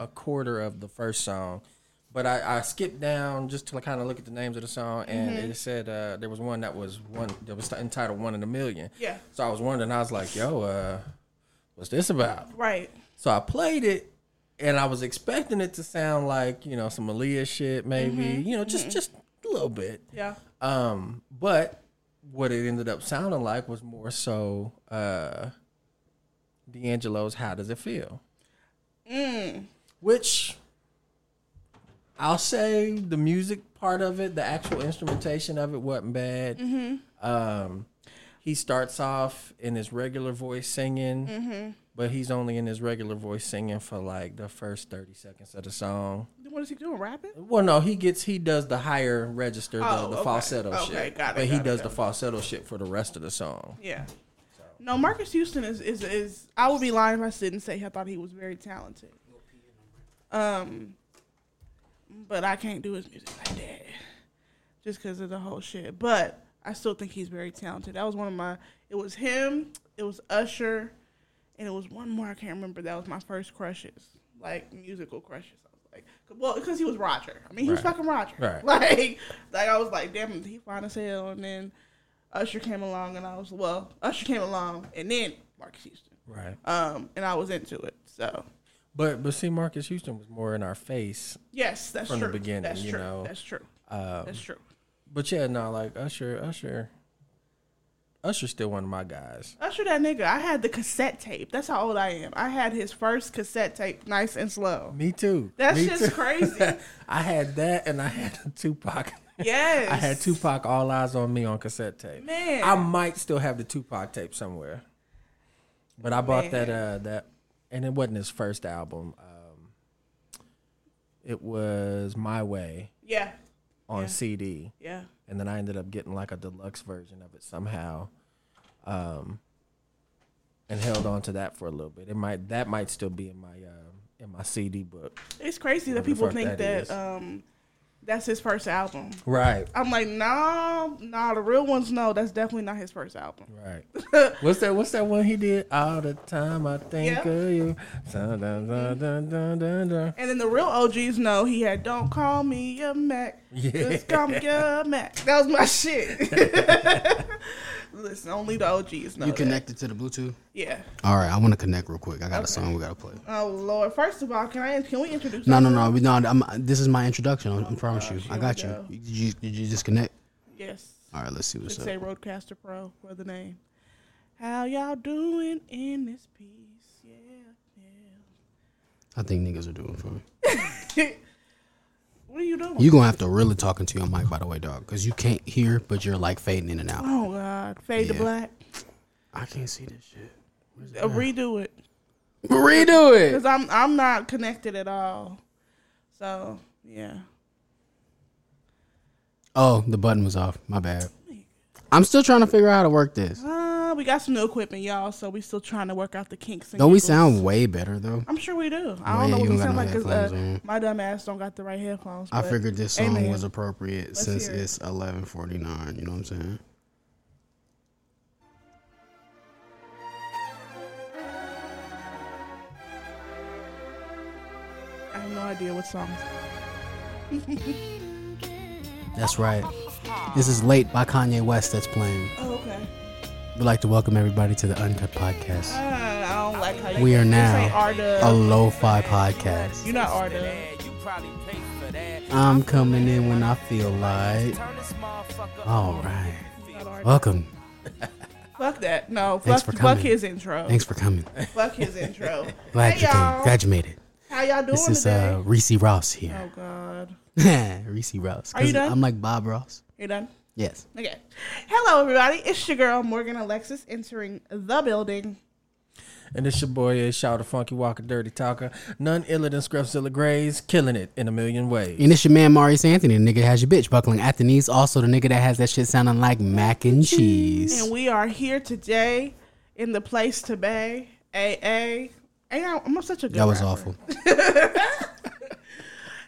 a quarter of the first song, but I, I skipped down just to kind of look at the names of the song, and Mm-hmm. it said uh, there was one that was one that was entitled "One in a Million. Yeah. So I was wondering, I was like, "Yo, uh, what's this about?" Right. So I played it, and I was expecting it to sound like you know some Aaliyah shit, maybe Mm-hmm. you know just just a little bit. Yeah. Um, but what it ended up sounding like was more so uh D'Angelo's "How Does It Feel," Mm. Which I'll say the music part of it, the actual instrumentation of it wasn't bad. Mm-hmm. Um, he starts off in his regular voice singing, Mm-hmm. but he's only in his regular voice singing for like the first thirty seconds of the song. What is he doing? Rapping? Well, no, he gets he does the higher register, the, Oh, the okay. falsetto Okay, shit. got it, but he it, does got the it. falsetto shit for the rest of the song. Yeah. No, Marques Houston is, is is I would be lying if I didn't say I thought he was very talented. Um, but I can't do his music like that, just because of the whole shit. But I still think he's very talented. That was one of my. It was him. It was Usher, and it was one more I can't remember. That was my first crushes, like musical crushes. I was like, well, because he was Roger. I mean, he was fucking Roger. Right. Like, like I was like, damn, he fine as hell. And then Usher came along, and I was well, Usher came along, and then Marques Houston. Right. Um, and I was into it. So But but see, Marques Houston was more in our face. yes, that's From the beginning, that's you true. know. That's true. Um, That's true. but yeah, no, like Usher, Usher, Usher's still one of my guys. Usher, that nigga. I had the cassette tape. That's how old I am. I had his first cassette tape, nice and slow. Me too. That's Me just too. crazy. I had that, and I had a Tupac. Yes, I had Tupac All Eyez on Me on cassette tape. Man. I might still have the Tupac tape somewhere. But I bought that uh that and it wasn't his first album. Um it was My Way Yeah, on Yeah. CD. yeah. And then I ended up getting like a deluxe version of it somehow. Um and held on to that for a little bit. It might that might still be in my uh, in my CD book. It's crazy that people think that that, um, that's his first album. Right. I'm like, no, no. The real ones, no. That's definitely not his first album. Right. what's that? What's that one he did? All the time I think Yeah. of you. Dun, dun, dun. And then the real OGs know he had "Don't Call Me a Mack." Yeah. Just call me a Mack. That was my shit. Listen, only the OGs know. You connected to the Bluetooth? Yeah. All right, I want to connect real quick. I got a song we gotta play. Oh Lord. First of all, can I can we introduce? No, no, no. We no. I'm, this is my introduction. I, oh, I promise you. I got you. Did you. Did you disconnect? Yes. All right, let's see what's Should up. say RodeCaster Pro for the name. How y'all doing in this piece? Yeah, yeah. I think niggas are doing fine. yeah. what are you doing? You gonna have to really talk into your mic, by the way, dog, because you can't hear, but you're like fading in and out. oh God, fade to Yeah. black. I can't see this shit. Uh, redo it. Redo it. Cause I'm I'm not connected at all. So yeah. Oh, the button was off. My bad. I'm still trying to figure out how to work this. Uh, we got some new equipment, y'all. So we still trying to work out the kinks. And Don't we giggles. sound way better though? I'm sure we do. I don't know what we sound no like because uh, my dumb ass don't got the right headphones. I figured this song amen. was appropriate since it. it's 11:49. You know what I'm saying? I have no idea what song. That's right. This is "Late" by Kanye West that's playing. Oh, okay. We'd like to welcome everybody to the Uncut Podcast. Uh, I don't like how you We are now a lo-fi podcast. You're not R-Dub. I'm coming in when I feel like. All right. Welcome. Fuck that. No, Thanks fuck, for fuck coming. his intro. Thanks for coming. Fuck his intro. Glad hey, you came. y'all. Glad you made it. How y'all doing This is today? uh, Reese Ross here. oh, God. Reese Ross. Are you 'Cause done? I'm like Bob Ross. You done? Yes. Okay. Hello, everybody. It's your girl, Morgan Alexis, entering the building. And it's your boy, is Shout the Funky Walker, Dirty Talker. None iller than Scruffzilla Grays, killing it in a million ways. And it's your man Maurice Anthony, the nigga that has your bitch buckling at the knees. Also the nigga that has that shit sounding like mac and cheese. And we are here today in the place to be, AA. Hey, I'm such a good That was rapper. awful.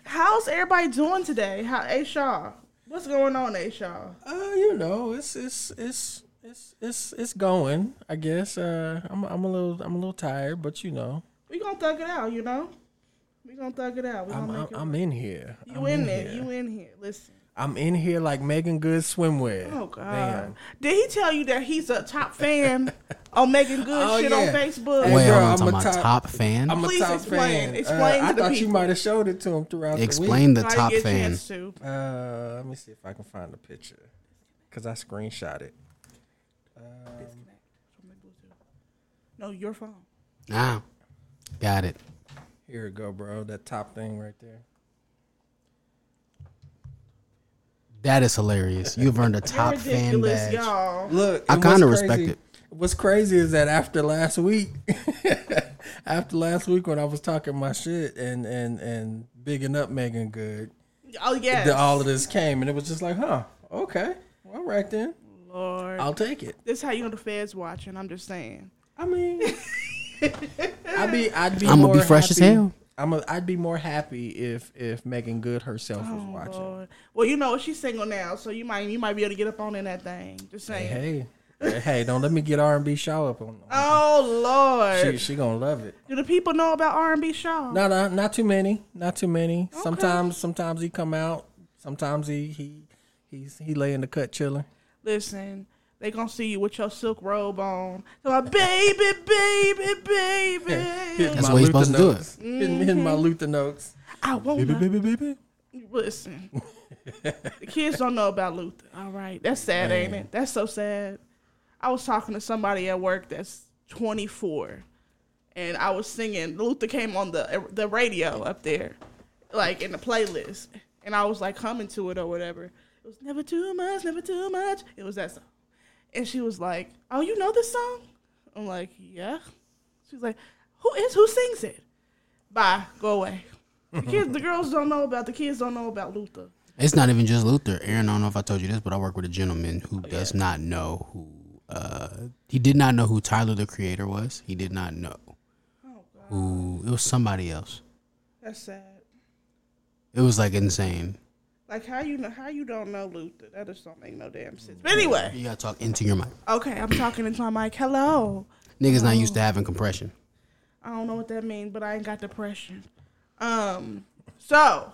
How's everybody doing today? How A Shaw? What's going on, A Shaw? Uh, you know, it's it's it's it's it's it's going. I guess. Uh, I'm I'm a little I'm a little tired, but you know, We gonna thug it out, you know. We gonna thug it out. We I'm, gonna I'm, make it. I'm in here. you I'm in there? here. You in here? Listen. I'm in here like Meagan Good swimwear. Oh God! Damn. Did he tell you that he's a top fan on Meagan Good Oh, shit on. Facebook? Hey, Wait, girl, hold on. I'm a top- top fan. I'm Please a top explain. fan. Explain uh, to I the thought you might have showed it to him throughout Explain the I top fan. to. Uh, let me see if I can find the picture because I screenshot it. Um, No, your phone. Ah, got it. here we go, bro. That top thing right there. That is hilarious. You've earned a top fan ridiculous, badge. y'all. Look, I kinda respect it. What's crazy is that after last week, after last week when I was talking my shit and and and bigging up Meagan Good, Oh yes. the, all of this came and it was just like, huh, okay, well, all right then, Lord. I'll take it. this how you know the feds watching. I'm just saying. I mean, I'd be, I'd be, I'ma be more fresh as hell. I'm, a, I'd be more happy if if Meagan Good herself was Oh, watching. Lord. Well, you know she's single now, so you might you might be able to get up on in that thing. Just saying. Hey, hey, hey, don't let me get R and B Shaw up on. Oh Lord. She she gonna love it. Do the people know about R and B Shaw? No, no, not too many. Not too many. Sometimes, sometimes he come out. Sometimes he he he's he lay in the cut chilling. Listen, they gonna see you with your silk robe on. So like, baby, baby, baby. Hitting That's my what he's Luther supposed to do notes. Hitting, hitting my mm-hmm. Luther notes. I won't. Baby, baby, baby. Listen, the kids don't know about Luther. All right, that's sad, ain't it? That's so sad. I was talking to somebody at work that's 24, and I was singing. Luther came on the the radio up there, like in the playlist, and I was like humming to it or whatever. It was never too much, never too much. It was that song, and she was like, "Oh, you know this song?" I'm like, "Yeah." She's like, "Who is who sings it?" Bye, go away. The kids, the girls don't know about. The kids don't know about Luther. It's not even just Luther. Aaron, I don't know if I told you this, but I work with a gentleman Oh, who does not know who. Uh, he did not know who Tyler the Creator was. He did not know Oh God, who. It was somebody else. that's sad. It was like insane. Like how you know how you don't know Luther? That just don't make no damn sense. But anyway, You gotta talk into your mic. okay, I'm talking into my mic. Hello. Niggas not used to having compression. I don't know what that means, but I ain't got depression. Um, so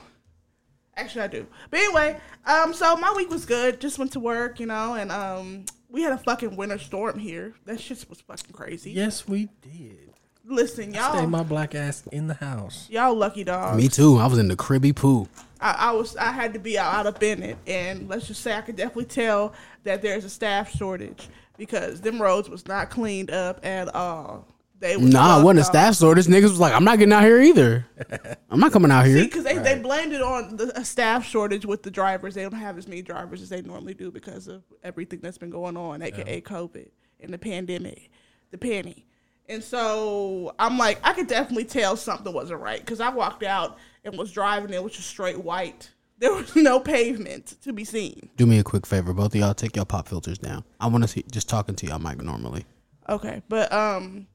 actually I do. But anyway, um, so my week was good. Just went to work, you know, and um, we had a fucking winter storm here. That shit was fucking crazy. Yes, we did. Listen, y'all, Stay my black ass in the house. y'all lucky dogs. Me too. I was in the cribby poo. I, I was I had to be out, out up in it, and let's just say I could definitely tell that there's a staff shortage because them roads was not cleaned up at all. They was Nah, it wasn't a up. staff store. This niggas was like, I'm not getting out here either. I'm not coming out See, here. because they, they blamed it on the a staff shortage with the drivers. They don't have as many drivers as they normally do because of everything that's been going on, aka COVID and the pandemic, the penny. And so I'm like, I could definitely tell something wasn't right because I walked out and was driving. and It was just straight white. There was no pavement to be seen. Do me a quick favor, both of y'all take your pop filters down. I want to see just talking to y'all mic normally. Okay, but um,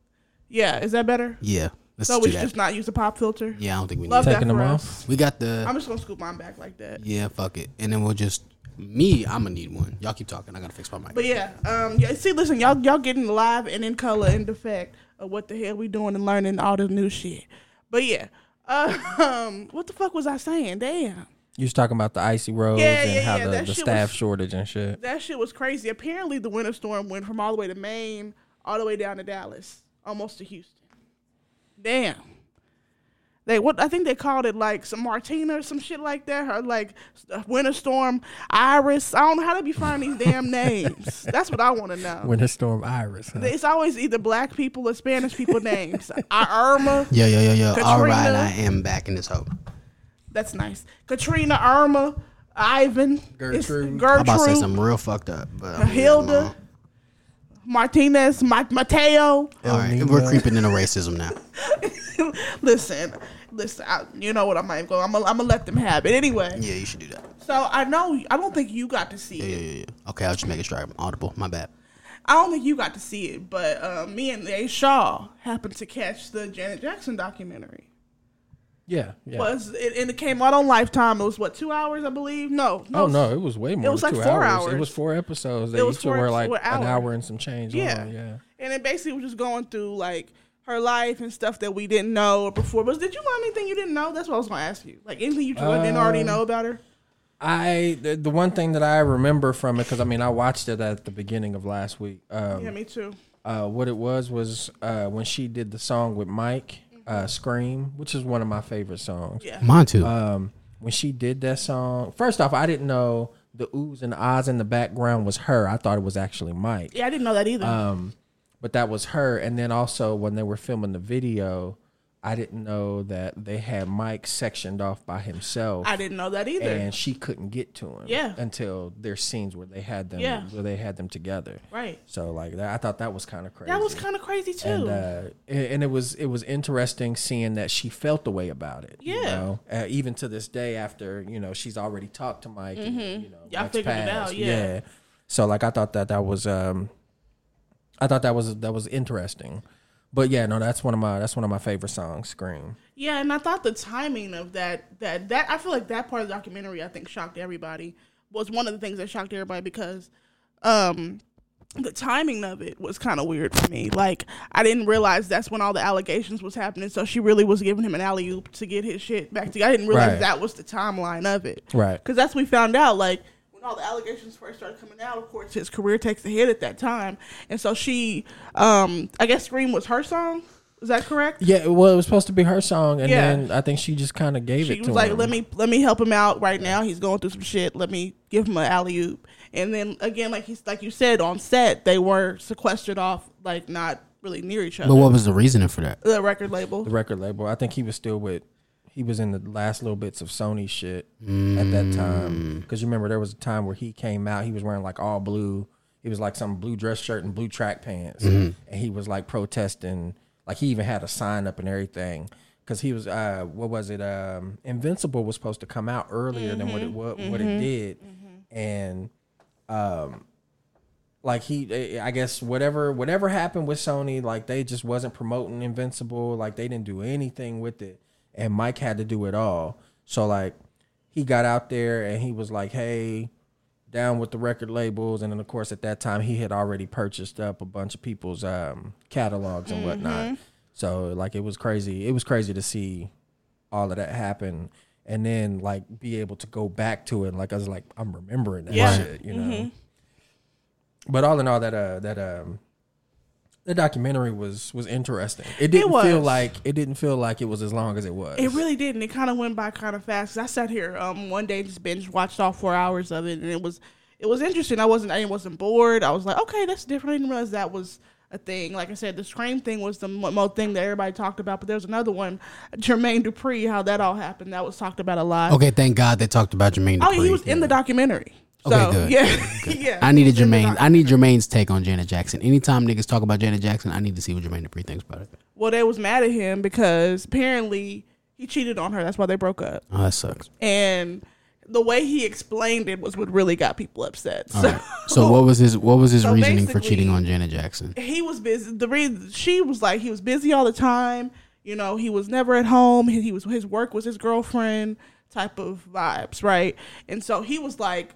yeah, is that better? Yeah, let's So do we should that. just not use the pop filter. yeah, I don't think we need. Love that. that Taking for them us. We got the. I'm just gonna scoop mine back like that. yeah, fuck it, and then we'll just me. I'm gonna need one. Y'all keep talking. I gotta fix my mic. But yeah, um, yeah. See, listen, y'all, y'all getting live and in color and effect of what the hell we doing and learning all the new shit. But yeah, um, what the fuck was I saying? Damn, You was talking about the icy roads Yeah, and yeah, how yeah, the, the staff was- shortage and shit. that shit was crazy. Apparently, the winter storm went from all the way to Maine, all the way down to Dallas, almost to Houston. Damn. They what I think they called it like some Martina or some shit like that, or like winter storm Iris. I don't know how they be finding these damn names. That's what I want to know. Winter storm Iris. Huh? It's always either black people or Spanish people names. I- Irma, yeah, yeah, yeah, yeah. All right, Katrina. I am back in this hoe. that's nice. Katrina, Irma, Ivan, it's Gertrude. I'm about to say Gertrude, something real fucked up, but I'm Hilda, Martinez, Ma- Mateo. All right, we're creeping into racism now. listen, listen. I, you know what I'm going. I'm gonna I'm gonna let them have it anyway. Yeah, you should do that. So I know. I don't think you got to see Yeah, it. yeah, yeah. yeah. Okay, I'll just make it sure I'm audible. My bad. I don't think you got to see it, but uh, me and A. Shaw happened to catch the Janet Jackson documentary. Yeah, yeah. Was it, and it came out on Lifetime. It was what two hours, I believe. No, oh no, it was way more. It was like four hours. It was four episodes. They It was each four were like an hour. hour and some change. Yeah. long, yeah. and it basically was just going through like her life and stuff that we didn't know before. But did you learn anything you didn't know? That's what I was gonna ask you. Like anything you didn't already Um, know about her? I the, the one thing that I remember from it because I mean I watched it at the beginning of last week. Um, yeah, me too. uh, what it was was uh, when she did the song with Mike, uh, "Scream," which is one of my favorite songs. Yeah. Mine too. Um, when she did that song, first off, I didn't know the oohs and ahs in the background was her. I thought it was actually Mike. Yeah, I didn't know that either. Um, but that was her. And then also when they were filming the video, I didn't know that they had Mike sectioned off by himself. I didn't know that either. and she couldn't get to him. Yeah. Until their scenes where they had them Yeah. where they had them together. right. So like that, I thought that was kind of crazy. That was kind of crazy too. and uh, and it was it was interesting seeing that she felt the way about it. you Yeah. know? uh, even to this day, after you know she's already talked to Mike. And, you know, Yeah, I Mike's figured it passed. out, yeah. So like I thought that that was um, I thought that was that was interesting. But yeah, no, that's one of my that's one of my favorite songs. Scream. Yeah, and I thought the timing of that that that I feel like that part of the documentary I think shocked everybody was one of the things that shocked everybody because um the timing of it was kind of weird for me. Like I didn't realize that's when all the allegations was happening. So she really was giving him an alley oop to get his shit back together. I didn't realize Right. that was the timeline of it. Right. Because that's we found out. Like when all the allegations first started coming out, of course his career takes a hit at that time. And so she, um, I guess "Scream" was her song. Is that correct? Yeah, well, it was supposed to be her song, and Yeah. then I think she just kind of gave she it was to like, him. "Let me let me help him out right now. He's going through some shit. Let me give him an alley oop." And then again, like he's like you said on set, they were sequestered off, like not really near each other. but what was the reasoning for that? the record label? the record label. I think he was still with. He was in the last little bits of Sony shit at that time. Because you remember there was a time where he came out. He was wearing like all blue. He was like some blue dress shirt and blue track pants, and he was like protesting. Like he even had a sign up and everything. Because he was, uh, what was it? Um, Invincible was supposed to come out earlier than what it what, what it did, and um, like he i guess whatever whatever happened with sony like they just wasn't promoting invincible like they didn't do anything with it and mike had to do it all. So like he got out there and he was like hey down with the record labels. And then of course at that time he had already purchased up a bunch of people's um catalogs and whatnot. So like it was crazy. It was crazy to see all of that happen and then like be able to go back to it. Like i was like i'm remembering that Yeah. shit you know? But all in all, that uh, that um, the documentary was was interesting. It didn't feel was. like it didn't feel like it was as long as it was. It really didn't. It kind of went by kind of fast. 'Cause I sat here um one day just binge watched all four hours of it, and it was it was interesting. I wasn't I wasn't bored. I was like, okay, that's different. I didn't realize that was a thing. Like I said, the Scream thing was the most mo thing that everybody talked about. But there's another one, Jermaine Dupri, how that all happened. That was talked about a lot. Okay, thank God they talked about Jermaine. Dupri. Oh, he Dupri. was in the documentary. So, Okay, good, Yeah, yeah. I needed he was in the Jermaine. I need Jermaine's take on Janet Jackson. Anytime niggas talk about Janet Jackson, I need to see what Jermaine Dupri thinks about it. Well, they was mad at him because apparently he cheated on her. That's why they broke up. Oh, that sucks. And the way he explained it was what really got people upset. All So, right. So what was his what was his So reasoning for cheating on Janet Jackson? he was busy. The reason she was like he was busy all the time. You know, he was never at home. He, he was his work was his girlfriend type of vibes, right? And so he was like,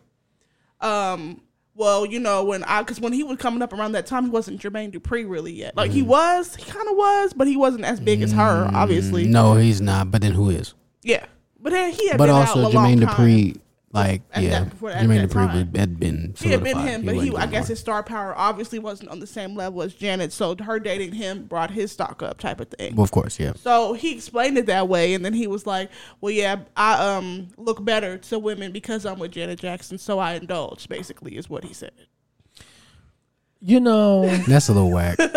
um, well, you know, when I because when he was coming up around that time, he wasn't Jermaine Dupri really yet. Like he was, he kind of was, but he wasn't as big as her, obviously. Mm, No, he's not. But then who is? Yeah, but then he had But been also out a long time. Dupri, like At yeah, that- before- Jermaine that Dupri had been He had been solidified. him, but he, I guess anymore. his star power obviously wasn't on the same level as Janet. So her dating him brought his stock up, type of thing. Well, of course, yeah. So he explained it that way, and then he was like, "Well, yeah, I um look better to women because I'm with Janet Jackson, so I indulge." Basically, is what he said. You know, That's a little whack.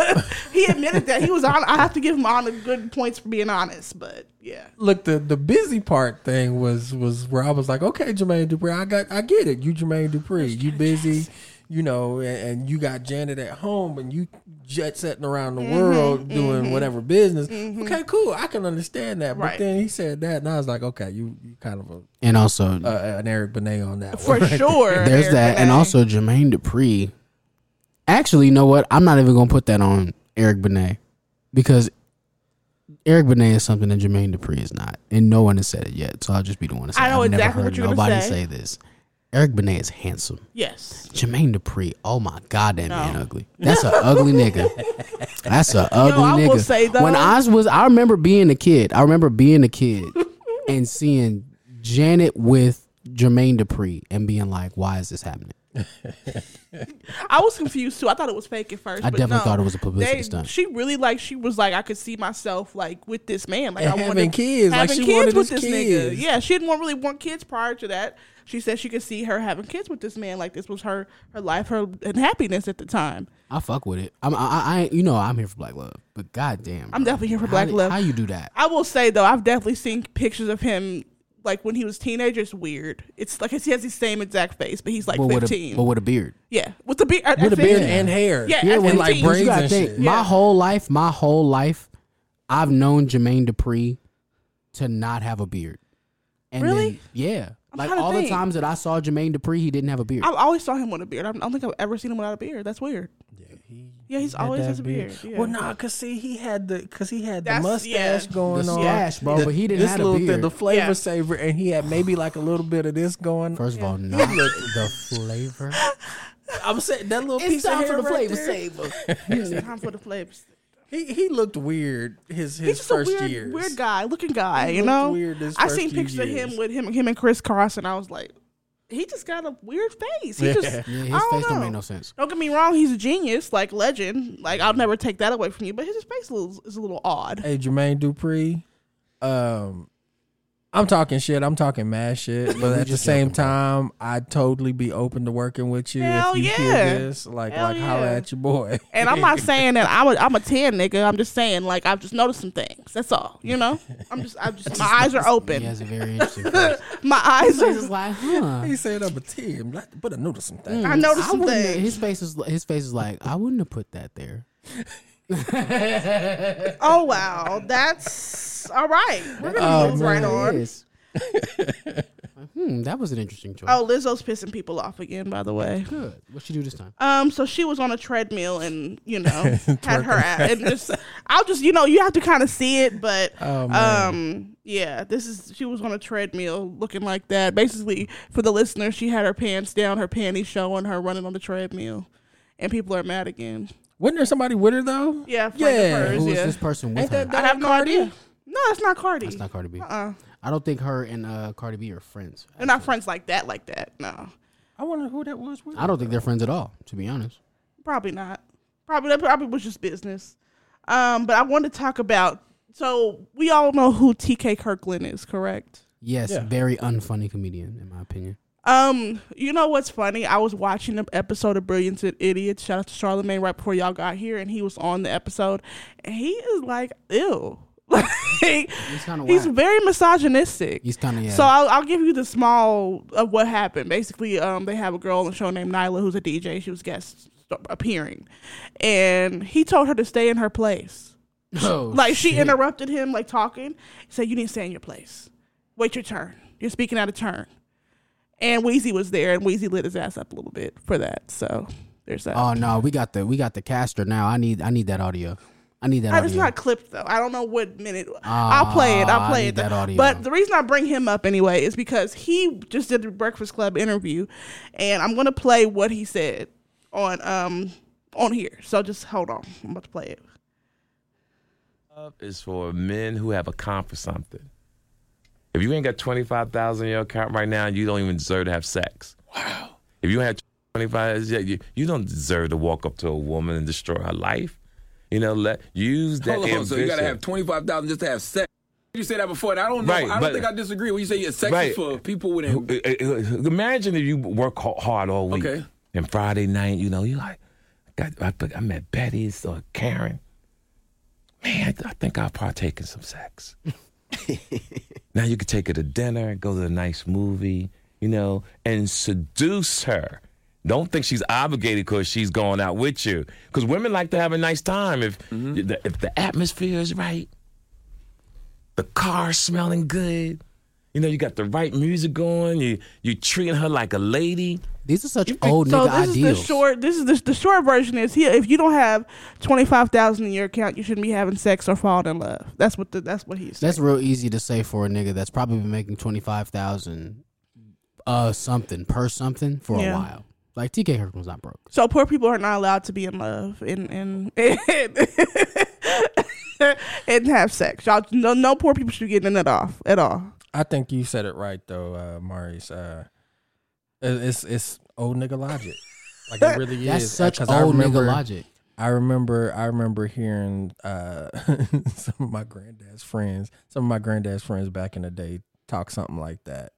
He admitted that he was on. I have to give him on the good points for being honest, but yeah, look the the busy part thing was was where I was like, okay, Jermaine Dupri, I got I get it. You Jermaine Dupri, you busy, you know, and, and you got Janet at home and you jet setting around the world doing whatever business. Okay, cool, I can understand that. But Right. then he said that, and I was like, okay, you you kind of a And also, uh, an Eric Benet on that for one. sure. there's Eric that, and also Jermaine Dupri. Actually, you know what? I'm not even gonna put that on Eric Benet because Eric Benet is something that Jermaine Dupri is not, and no one has said it yet. So I'll just be the one to say. I know I've never exactly heard what you're gonna nobody say. say this. Eric Benet is handsome. Yes. Jermaine Dupri, oh my god, that No. man ugly. That's an ugly nigga. That's an ugly I nigga. will say, though- when I was, I remember being a kid. I remember being a kid and seeing Janet with Jermaine Dupri and being like, "Why is this happening?" I was confused too. I thought it was fake at first. I definitely no. thought it was a publicity They- stunt. She really like she was like I could see myself like with this man like And I having wanted kids, like, having she wanted with this kids. nigga. Yeah, she didn't want really want kids prior to that. She said she could see her having kids with this man like this was her her life her and happiness at the time. I fuck with it. I'm, I, I, you know, I'm here for black love, but goddamn, I'm bro. definitely here for How black love. How you do that? I will say though I've definitely seen pictures of him like when he was teenager. It's weird. It's like he has the same exact face, but he's like but with a, 15. but with a beard. yeah, with the beard. with a at beard and hair. Yeah, Yeah, at when 15. like You braids and think, shit. my Yeah. whole life, my whole life, I've known Jermaine Dupri to not have a beard. And Really? Then, yeah. I'm like trying to all the times that I saw Jermaine Dupri, he didn't have a beard. I always saw him with a beard. I don't think I've ever seen him without a beard. That's weird. Yeah, he Yeah, he's always that has a beard. Yeah. Well, nah, cause see, he had the, cause he had the mustache yeah. going The on, stash, bro, The- but he didn't this have a little beard. the flavor Yeah. saver, and he had maybe like a little bit of this going. First of all, not the flavor. I'm saying that little piece of hair right there. saver. It's time for the flavors. He he looked weird his He's his just first a weird, years. weird guy, looking guy. He you know, weird his I first seen few pictures of him with him, him and Kris Kross, And I was like, he just got a weird face. He just, Yeah. Yeah, I his don't face don't make no sense. Don't get me wrong, he's a genius, like legend. Like I'll never take that away from you, but his face is a little, is a little odd. Hey, Jermaine Dupri. Um, I'm talking shit. I'm talking mad shit. But at the same time, I'd totally be open to working with you Hell if you yeah. hear this. Like, Hell like holla at your boy. And I'm not saying that I'm a I'm a ten nigga. I'm just saying like I've just noticed some things. That's all. You know, I'm just I'm just my eyes are open. He has a very interesting face. My eyes He's just are. like, huh. he said I'm a team, but I noticed some things. I noticed I some wouldn't- things. His face is his face is like, I wouldn't have put that there. Oh wow, that's all right. We're gonna Oh, move right on. Hmm, that was an interesting choice. Oh, Lizzo's pissing people off again. By the way. good. What she do this time? Um, so she was on a treadmill and you know had her ass and just I'll just you know you have to kind of see it, but Oh, um yeah, this is she was on a treadmill looking like that. Basically, for the listener, she had her pants down, her panties showing, her running on the treadmill, and people are mad again. Wasn't there somebody with her though? Yeah, friend Yeah. of hers, Who is yeah. this person with Ain't her? that I have no idea. No, that's not Cardi. That's not Cardi B. uh-uh. I don't think her and uh, Cardi B are friends. They're not friends like that, like that. No, I wonder who that was. With I don't think they're friends at all, to be honest. probably not. Probably that probably was just business. Um, but I want to talk about. So we all know who T.K. Kirkland is, correct? Yes, Yeah. very unfunny comedian, in my opinion. Um, you know what's funny? I was watching an episode of Brilliant and Idiots. Shout out to Charlemagne right before y'all got here, and he was on the episode, and he is like, ew. Like, He's kind of he's very misogynistic. He's kind of yeah. So I'll, I'll give you the small of what happened. Basically, um, they have a girl on the show named Nyla who's a DJ. She was guest appearing, and he told her to stay in her place. Oh, Like she interrupted him, like talking. He said, "You need to stay in your place. Wait your turn. You're speaking out of turn." And Wheezy was there, and Wheezy lit his ass up a little bit for that. So there's that. Oh no, we got the we got the caster now. I need I need that audio. I need that Uh, audio. It's not clipped though. I don't know what minute. Ah, I'll play it. I'll I play need it. that audio. But the reason I bring him up anyway is because he just did the Breakfast Club interview, and I'm gonna play what he said on um on here. So just hold on. I'm about to play it. Love is for men who have a account for something. If you ain't got twenty five thousand in your account right now, you don't even deserve to have sex. Wow. If you have twenty five, you, you don't deserve to walk up to a woman and destroy her life. You know, let use that Hold on, so you gotta have twenty five thousand just to have sex. You said that before. and I don't know. Right, I don't but- think I disagree. When you say yeah, sex Right. is for people with Uh, uh, uh, Imagine if you work hard all week, Okay. and Friday night, you know, you like, I, got, I, I met Betty's or Karen. Man, I, th- I think I'll partake in some sex. now you could take her to dinner, go to a nice movie, you know, and seduce her. Don't think she's obligated because she's going out with you. Because women like to have a nice time if the, if the atmosphere is right, the car smelling good. You know, you got the right music going. You you treating her like a lady. These are such old so nigga this ideals. is the short. This is the, the short version. Is here if you don't have twenty five thousand in your account, you shouldn't be having sex or falling in love. That's what the, that's what he's. Saying. That's real easy to say for a nigga that's probably been making twenty five thousand uh something per something for Yeah. a while. Like TK Kirkland's not broke. So poor people are not allowed to be in love and and and, and have sex. Y'all, no, no poor people should be getting it off at all. I think you said it right though, uh, Maurice. Uh, it- it's it's old nigga logic. Like it really That's is. such 'Cause old remember, nigga logic. I remember I remember hearing uh, some of my granddad's friends, some of my granddad's friends back in the day talk something like that.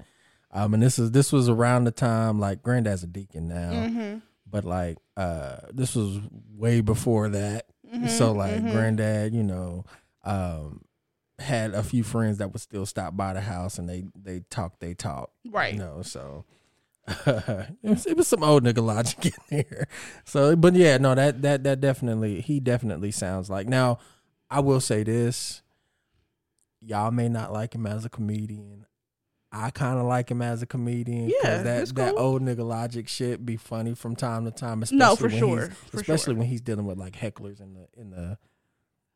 Um, and this is this was around the time like granddad's a deacon now, Mm-hmm. but like uh, this was way before that. Mm-hmm. So like granddad, you know, um, had a few friends that would still stop by the house and they they talk they talk. Right. You know, so it, was, it was some old nigga logic in there. So but yeah, no, that that that definitely he definitely sounds like now I will say this. Y'all may not like him as a comedian. I kind of like him as a comedian. Yeah, that it's that old nigga logic shit be funny from time to time. Especially No, for when sure, he's- for especially sure. when he's dealing with like hecklers in the in the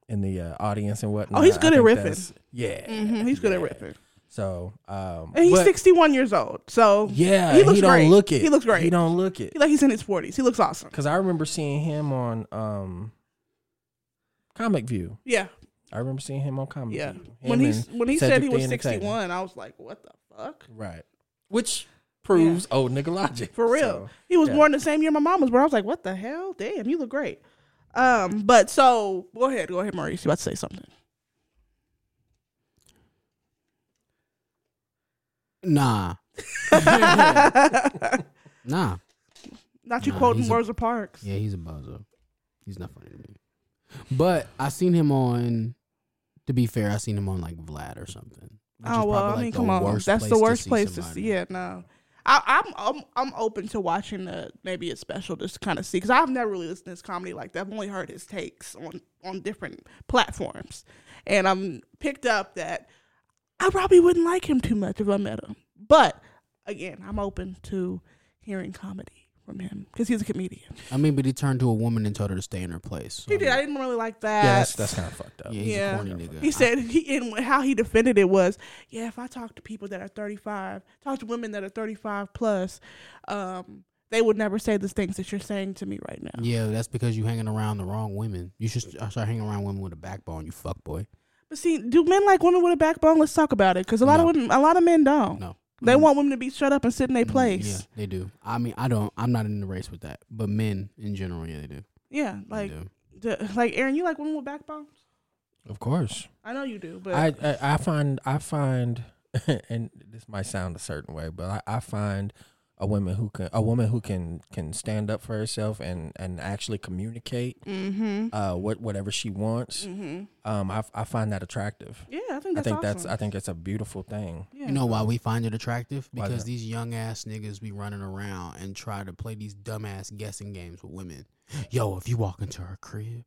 in the uh, audience and whatnot. Oh, he's I good at riffing. Yeah, hmm He's good at yeah. ripping, So, um, and he's but- 61 years old. So Yeah, he he, looks don't great. look it. He looks great. He don't look it. he like he's in his 40s. He looks awesome. Because I remember seeing him on um, Comic View. Yeah, I remember seeing him on Comic yeah. View. When Him and when he Cedric said he was 61, I was like, what the fuck? right? Which proves old nigga logic For real. So, He was yeah. born the same year my mom was born. I was like, what the hell? Damn, you look great. Um, but so go ahead, go ahead, Maurice. You about to say something? Nah. nah. Not you Nah, quoting he's Rosa Parks. Yeah, he's a bozo. He's not funny to me. But I seen him on. To be fair, I seen him on like Vlad or something. Oh well, I mean, come on, that's the to worst see place to see it. No, I, I'm I'm I'm open to watching the maybe a special just to kind of see because I've never really listened to his comedy like that. I've only heard his takes on on different platforms, and I'm picked up that I probably wouldn't like him too much if I met him. But again, I'm open to hearing comedy from him because he's a comedian. I mean, but he turned to a woman and told her to stay in her place. So, He did. I didn't really like that. Yeah, that's that's kind of fucked up. Yeah, he's Yeah. a corny nigga. He said he and how he defended it was, yeah, if I talk to people that are 35, talk to women that are 35 plus, um, they would never say the things that you're saying to me right now. Yeah, that's because you're hanging around the wrong women. You should start hanging around women with a backbone. You fuck boy. But see, do men like women with a backbone? Let's talk about it because a lot No. of women, a lot of men don't. No, They Mm. want women to be shut up and sit in their Mm, place. Yeah, they do. I mean, I don't. I'm not in the race with that. But men in general, yeah, they do. Yeah, like, do. the, like Aaron, you like women with backbones? Of course. I know you do, but I, I I find I find, and this might sound a certain way, but I, I find a woman who can a woman who can can stand up for herself and and actually communicate mm-hmm, uh what whatever she wants. mm-hmm. Um, I I find that attractive. yeah, I think I that's think awesome. that's I think it's a beautiful thing. yeah. You know why we find it attractive? Because these young ass niggas be running around and try to play these dumbass guessing games with women. Yo, if you walk into her crib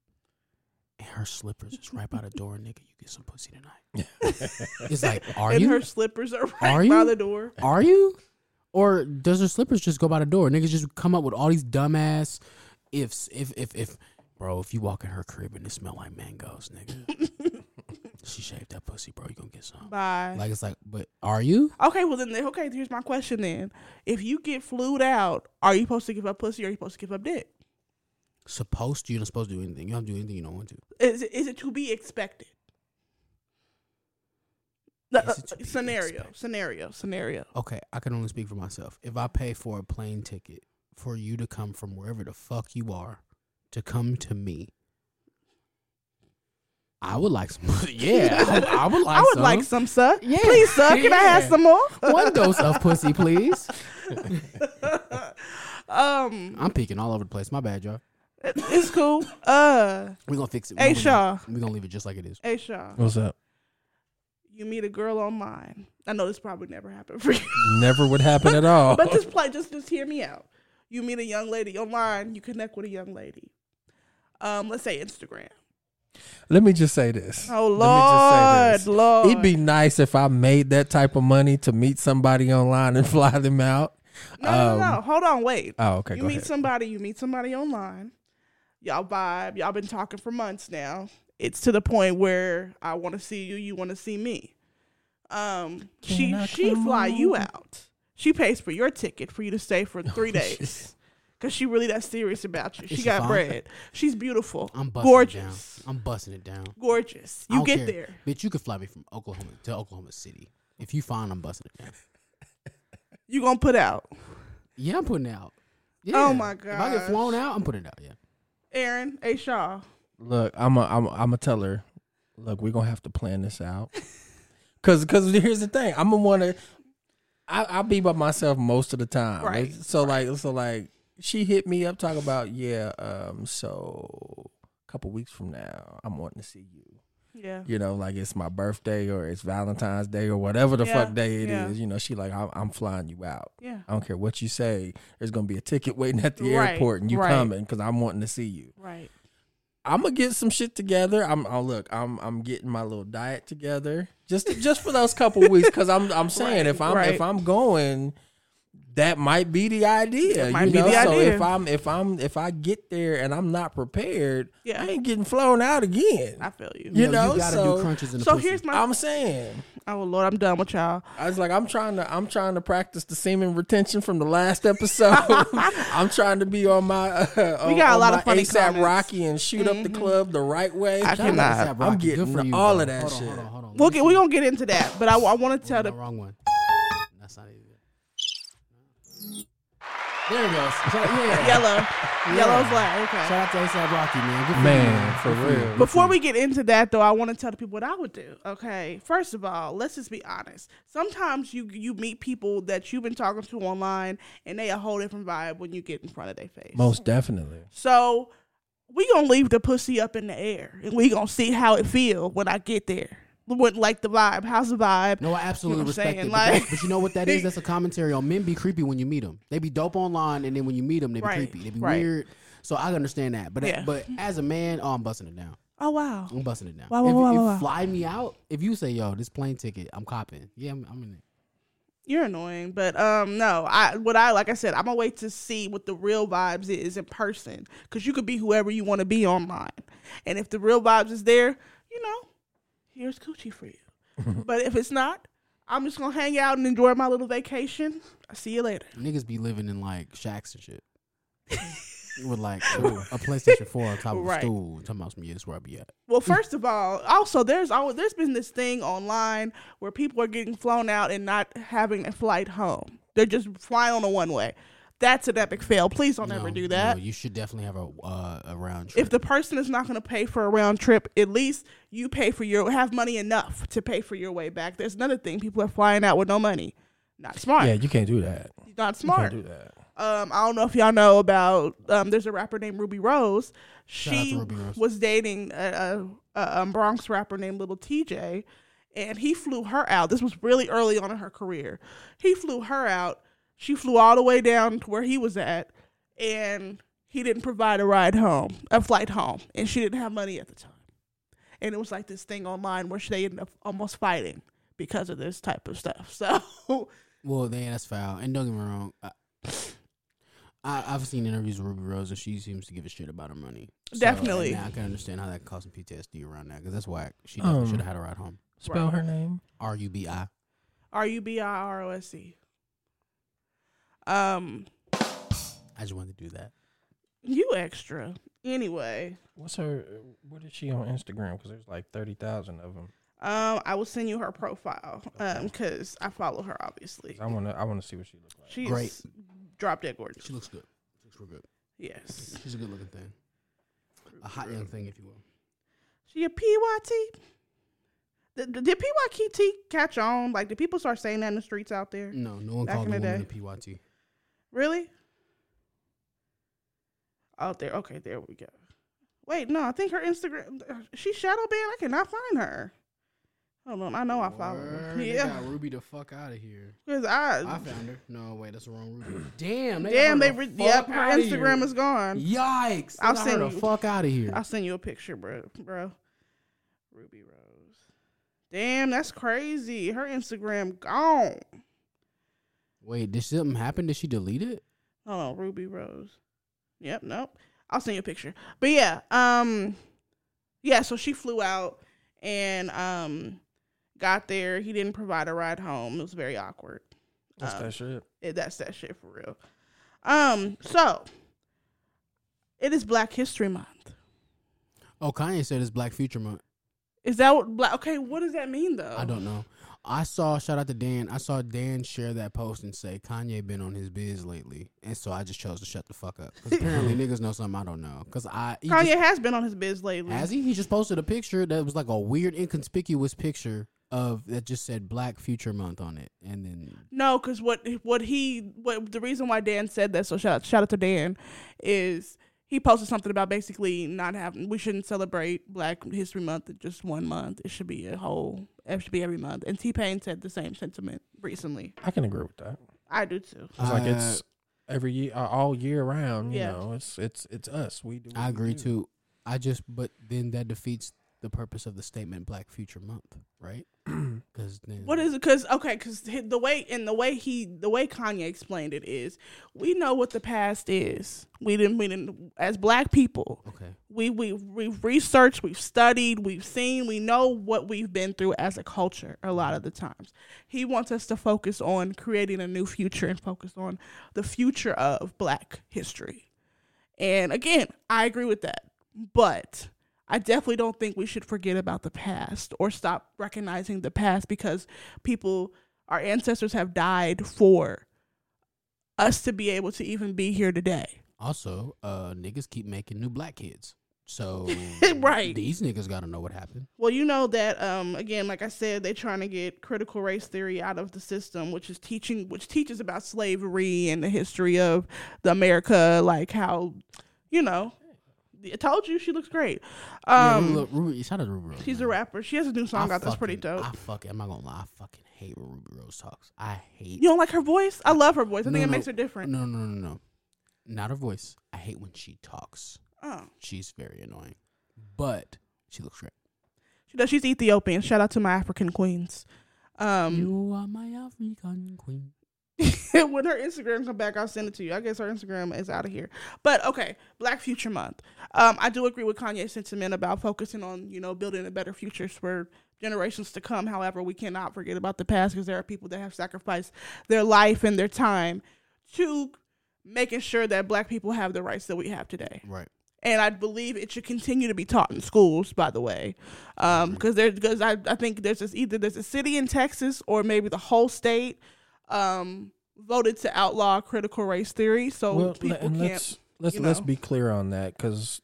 and her slippers is right by the door, nigga, you get some pussy tonight. it's like, are and you? And her slippers are right Are by you? the door. Are you? Or does her slippers just go by the door? Niggas just come up with all these dumbass ifs. If if if bro, if you walk in her crib and it smell like mangoes, nigga. she shaved that pussy, bro. You gonna get some. Bye. Like it's like, but are you? Okay, well then, okay. Here's my question then: If you get flued out, are you supposed to give up pussy or are you supposed to give up dick? Supposed to? You're not supposed to do anything. You don't do anything you don't want to. Is it, is it to be expected? The, Is it to uh, be scenario, expected? scenario, scenario. Okay, I can only speak for myself. If I pay for a plane ticket for you to come from wherever the fuck you are to come to me, I would like some. yeah, I, I would like. Some. I would some. like some, sir. Yeah. Please, sir. Can I have some more? one dose of pussy, please. um, I'm peeking all over the place. My bad, y'all. it's cool. Uh, We're gonna fix it. Hey, We're gonna, Shaw. We're gonna leave it just like it is. hey, Shaw, What's up? You meet a girl online. I know this probably never happened for you. Never would happen at all. but just play just just hear me out you meet a young lady online you connect with a young lady um let's say instagram Let me just say this. oh Let me lord just say this. lord It'd be nice if I made that type of money to meet somebody online and fly them out. no, no, no, um, no hold on wait Oh, okay. you meet ahead. somebody you meet somebody online y'all vibe y'all been talking for months now it's to the point where i want to see you you want to see me um she Can I she come fly you out She pays for your ticket for you to stay for three days. Cause she really that serious about you. She, she got fine? bread. She's beautiful. I'm busting gorgeous. it down. I'm busting it down. Gorgeous. You get care. there. bitch. You could fly me from Oklahoma to Oklahoma City. If you find, I'm busting it down. You gonna put out. Yeah, I'm putting out. Yeah. Oh my god. If I get flown out, I'm putting out. Yeah. Aaron A. Shaw. Look, I'm a, I'm a, I'm gonna tell her. Look, we're gonna have to plan this out. Cause, cause here's the thing. I'm gonna wanna. I, I'll be by myself most of the time. Right, So like, so like, she hit me up talking about yeah. Um. So a couple weeks from now, I'm wanting to see you. Yeah. You know, like it's my birthday or it's Valentine's Day or whatever the Yeah, fuck day it is. yeah. You know, she like, I'm, I'm flying you out. Yeah. I don't care what you say. There's gonna be a ticket waiting at the Right, airport, and you right. coming because I'm wanting to see you. Right. I'm gonna get some shit together. I'm oh look, I'm I'm getting my little diet together just just for those couple weeks because I'm I'm saying Right, if I'm right. if I'm going, that might be the idea. That might you be know? the so idea. if I'm if I'm if I get there and I'm not prepared, Yeah. I ain't getting flown out again. I feel you. You Yo, know, you gotta so- do crunches in the so pussy. here's my. I'm saying. oh Lord, I'm done with y'all. I was like, I'm trying to, I'm trying to practice the semen retention from the last episode. I'm trying to be on my, uh, on, got a lot of funny ASAP comments. Mm-hmm. Rocky and shoot up the club the right way. I Shout out to cannot. ASAP Rocky. I'm getting you, all bro. of that hold shit. On, hold on, hold on. We'll get. We gonna get into that, but I, I want to tell the the. wrong one. There it goes. Shout- yeah. Yellow. Yellow's Yeah. like okay. Shout out to ASAP Rocky, man. Good for you, Man, for Good real. Before we get into that, though, I want to tell the people what I would do. Okay, first of all, let's just be honest. Sometimes you you meet people that you've been talking to online, and they a whole different vibe when you get in front of their face. Most definitely. So we gonna leave the pussy up in the air, and we gonna see how it feel when I get there. What like the vibe? How's the vibe? No, I absolutely You know respect saying? it. But, Like- that's- but you know what that is? That's a commentary on men be creepy when you meet them. They be dope online, and then when you meet them, they be Right, creepy. They be right. weird. So I understand that. But Yeah. but as a man, oh, I'm busting it down. Oh wow. I'm busting it down. Wow, wow, if, wow, if wow, fly me out, if you say, "Yo, this plane ticket, I'm copping," yeah, I'm, I'm in it. You're annoying, but um, no. I what I like I said, I'm gonna wait to see what the real vibes is in person, because you could be whoever you want to be online, and if the real vibes is there, you know, here's coochie for you. but if it's not, I'm just gonna hang out and enjoy my little vacation. I'll see you later. Niggas be living in like shacks and shit. With like a, a PlayStation 4 on top of Right. a stool. Talking about some, that's where I be at. Well, first of all, also there's always there's been this thing online where people are getting flown out and not having a flight home. They're just flying on a one way. That's an epic fail. Please don't ever do that. No, you should definitely have a uh, a round trip. if the person is not going to pay for a round trip, at least you pay for your have money enough to pay for your way back. There's another thing: people are flying out with no money. Not smart. Yeah, you can't do that. Not smart. You can't do that. Um, I don't know if y'all know about. Um, there's a rapper named Rubi Rose. Shout She Rubi Rose. was dating a, a, a um, Bronx rapper named Lil Tjay, and he flew her out. This was really early on in her career. He flew her out. She flew all the way down to where he was at, and he didn't provide a ride home, a flight home, and she didn't have money at the time. And it was like this thing online where they ended up almost fighting because of this type of stuff. So well, then that's foul. And don't get me wrong. I, I, I've seen interviews with Rubi Rose, and she seems to give a shit about her money. So, Definitely. and I can understand how that caused some PTSD around that because that's why she Um, should have had a ride home. Spell Right. her name. R U B I. R U B I R O S E. Um, I just wanted to do that. you extra. Anyway, What's her? What is she on Instagram? Because there's like thirty thousand of them. um, I will send you her profile. Um, because I follow her obviously. I want to. I want to see what she looks like. She's Great. drop dead gorgeous. She looks good. She looks real good. Yes. She's a good looking thing. A hot young thing, if you will. She a PYT. Did, did PYT catch on? Like, did people start saying that in the streets out there? No, no one Back called in the the woman day. a PYT. Really? Out there. Okay, there we go. Wait, no, I think her Instagram. She's shadow banned. I cannot find her. Hold on, I know I follow her. They Yeah, got Rubi the fuck out of here. because I. I found her. No, wait, that's the wrong Ruby. Damn, they Damn, they. her the Re- yep, her Instagram here. is gone. Yikes! I'll send her the you- fuck out of here. I'll send you a picture, bro. Bro, Rubi Rose. Damn, that's crazy. Her Instagram gone. Wait, did something happen? Did she delete it? Hold on, Rubi Rose. Yep, nope. I'll send you a picture. But yeah, um, yeah. So she flew out and um, got there. He didn't provide a ride home. It was very awkward. That's Um, that shit. it, that's that shit for real. Um, so it is Black History Month. Oh, Kanye said it's Black Future Month. Is that what black? Okay, what does that mean though? I don't know. I saw shout out to Dan. I saw Dan share that post and say Kanye been on his biz lately, and so I just chose to shut the fuck up. apparently niggas know something I don't know. Cause I Kanye just- has been on his biz lately. has he? He just posted a picture that was like a weird inconspicuous picture of that just said Black Future Month on it, and then No, because what what he what the reason why Dan said that. So shout out, shout out to Dan, is he posted something about basically not having we shouldn't celebrate Black History Month just one month. It should be a whole. It should be every month. And T Pain said the same sentiment recently. I can agree with that. I do too. It's like Uh, it's every year, uh, all year round. You Yeah. know, it's it's it's us. We do. what I we agree do. too. I just but then that defeats the purpose of the statement Black Future Month, right? Because What is it? Because okay, because the way and the way he the way Kanye explained it is, we know what the past is. We didn't. We didn't. As Black people, okay? we we we've researched, we've studied, we've seen, we know what we've been through as a culture a lot of the times. He wants us to focus on creating a new future and focus on the future of black history. And again, I agree with that. But I definitely don't think we should forget about the past or stop recognizing the past because people our ancestors have died for us to be able to even be here today. Also, uh, niggas keep making new black kids, so Right. these niggas got to know what happened. Well, you know that um again, like I said, they're trying to get critical race theory out of the system, which is teaching which teaches about slavery and the history of the America, like how you know I told you she looks great. yeah, Um Rubi, Rubi, shout out to Rubi Rose. she's a rapper. She has a new song I out that's pretty dope. I fucking, I'm not gonna lie, I fucking hate when Rubi Rose talks. I hate. you don't like her voice? I love her voice. I No, think it makes her different. No, no, no, no, no. Not her voice. I hate when she talks. Oh. She's very annoying, but she looks great. She does she's Ethiopian. Shout out to my African queens. Um you are my African queen. when her Instagram come back, I'll send it to you. I guess her Instagram is out of here. But okay, Black Future Month. Um, I do agree with Kanye's sentiment about focusing on you know building a better future for generations to come. However, we cannot forget about the past because there are people that have sacrificed their life and their time to making sure that Black people have the rights that we have today Right. and I believe it should continue to be taught in schools. By the way, because there because I, I think there's this either there's a city in Texas or maybe the whole state um, voted to outlaw critical race theory, so well, people and can't. let's let's you let's be clear on that because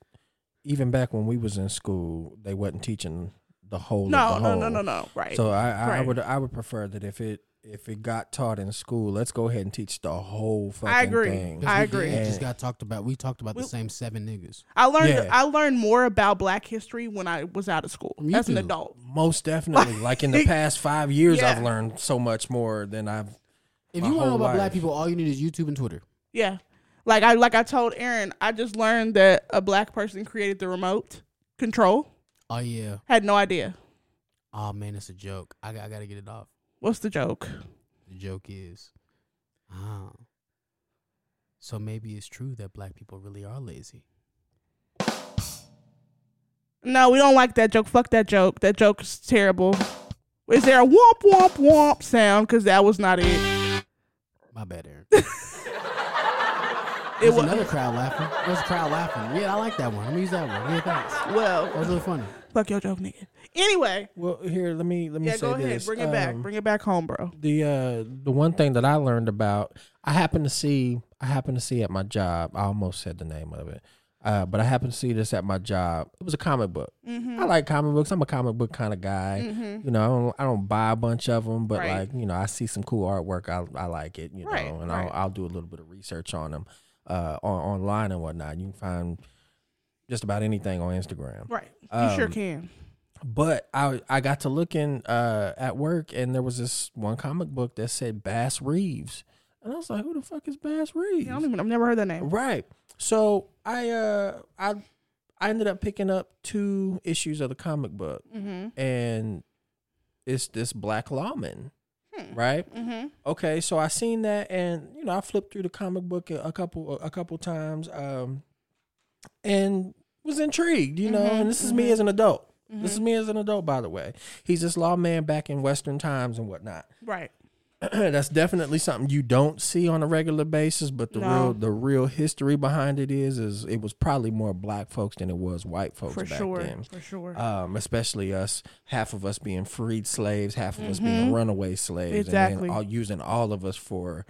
even back when we was in school, they wasn't teaching the whole. No, of the no, whole. no, no, no. Right. So I, I, I would I would prefer that if it if it got taught in school, let's go ahead and teach the whole fucking I agree. thing. 'Cause I we did- agree. Just got talked about. We talked about We- the same seven niggas. I learned Yeah. I learned more about Black history when I was out of school Me as an adult. Most definitely. like in the past five years, Yeah. I've learned so much more than I've. If you want to know whole about black people, all you need is YouTube and Twitter. Yeah, like I like I told Aaron, I just learned that a black person created the remote control. Oh yeah. Had no idea. Oh man, it's a joke. I, got- I gotta get it off. What's the joke? The joke is, ah, so maybe it's true that black people really are lazy. No, we don't like that joke. Fuck that joke. That joke is terrible. Is there a womp womp womp sound? Because that was not it. My bad, Aaron. It was another crowd laughing. There's a crowd laughing. Yeah, I like that one. Let me use that one. Yeah, thanks. That well. was really funny. Fuck your joke, nigga. Anyway, Well, here let me let me yeah, say go ahead. this. Bring it back. Um, Bring it back home, bro. the uh the one thing that I learned about I happened to see I happened to see at my job I almost said the name of it uh but I happened to see this at my job it was a comic book Mm-hmm. I like comic books I'm a comic book kind of guy you know I don't I don't buy a bunch of them but Right. like you know I see some cool artwork I I like it you Right, know and right. I'll I'll do a little bit of research on them uh on online and whatnot you can find just about anything on Instagram Right. You sure Um, can. but I I got to looking uh, at work and there was this one comic book that said Bass Reeves, and I was like, "Who the fuck is Bass Reeves?" Yeah, I don't even, I've never heard that name. Right. So I uh I I ended up picking up two issues of the comic book, Mm-hmm. and it's this black lawman, Hmm. right? Mm-hmm. Okay, so I seen that, and you know, I flipped through the comic book a, couple a couple times, um, and was intrigued, you know. Mhm, And this is me mhm. as an adult. This Mm-hmm. is me as an adult, by the way. He's this lawman back in Western times and whatnot. Right. that's definitely something you don't see on a regular basis. But the No. real the real history behind it is is it was probably more black folks than it was white folks for back sure, then. for sure. Um, especially us, half of us being freed slaves, half of us being runaway slaves, Mm-hmm. Exactly. and all, using all of us for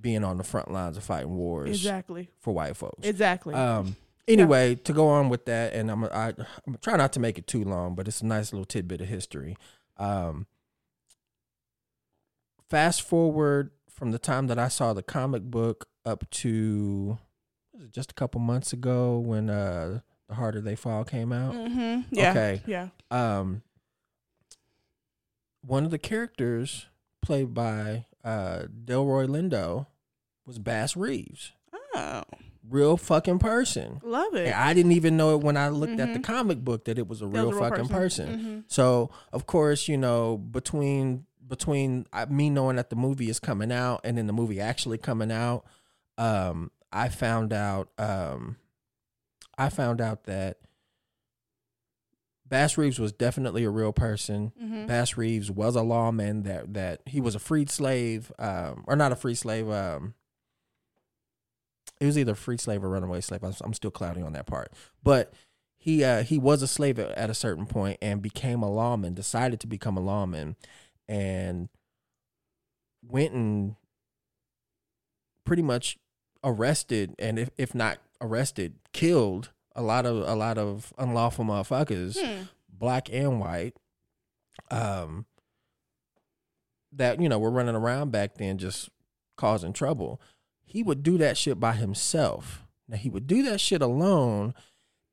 being on the front lines of fighting wars exactly, for white folks. exactly. Um. Anyway, to go on with that, and I'm I, I'm try not to make it too long, but it's a nice little tidbit of history. Um. Fast forward from the time that I saw the comic book up to was it just a couple months ago when uh the harder they fall came out. hmm Yeah. Okay. Yeah. Um. One of the characters played by uh Delroy Lindo was Bass Reeves, Oh, real fucking person. love it. And I didn't even know it when I looked at the Mhm. comic book that it was a real was a real fucking person. person. So of course, you know, between between me knowing that the movie is coming out and then the movie actually coming out, um, I found out um, I found out that Bass Reeves was definitely a real person. Mhm. Bass Reeves was a lawman that that he was a freed slave, um, or not a free slave. Um, he was either a free slave or runaway slave. I'm, I'm still clouding on that part, but he uh, he was a slave at, at a certain point and became a lawman. Decided to become a lawman, and went and pretty much arrested and if if not arrested, killed a lot of a lot of unlawful motherfuckers Hmm. black and white, um, that you know were running around back then just causing trouble. He would do that shit by himself. Now he would do that shit alone,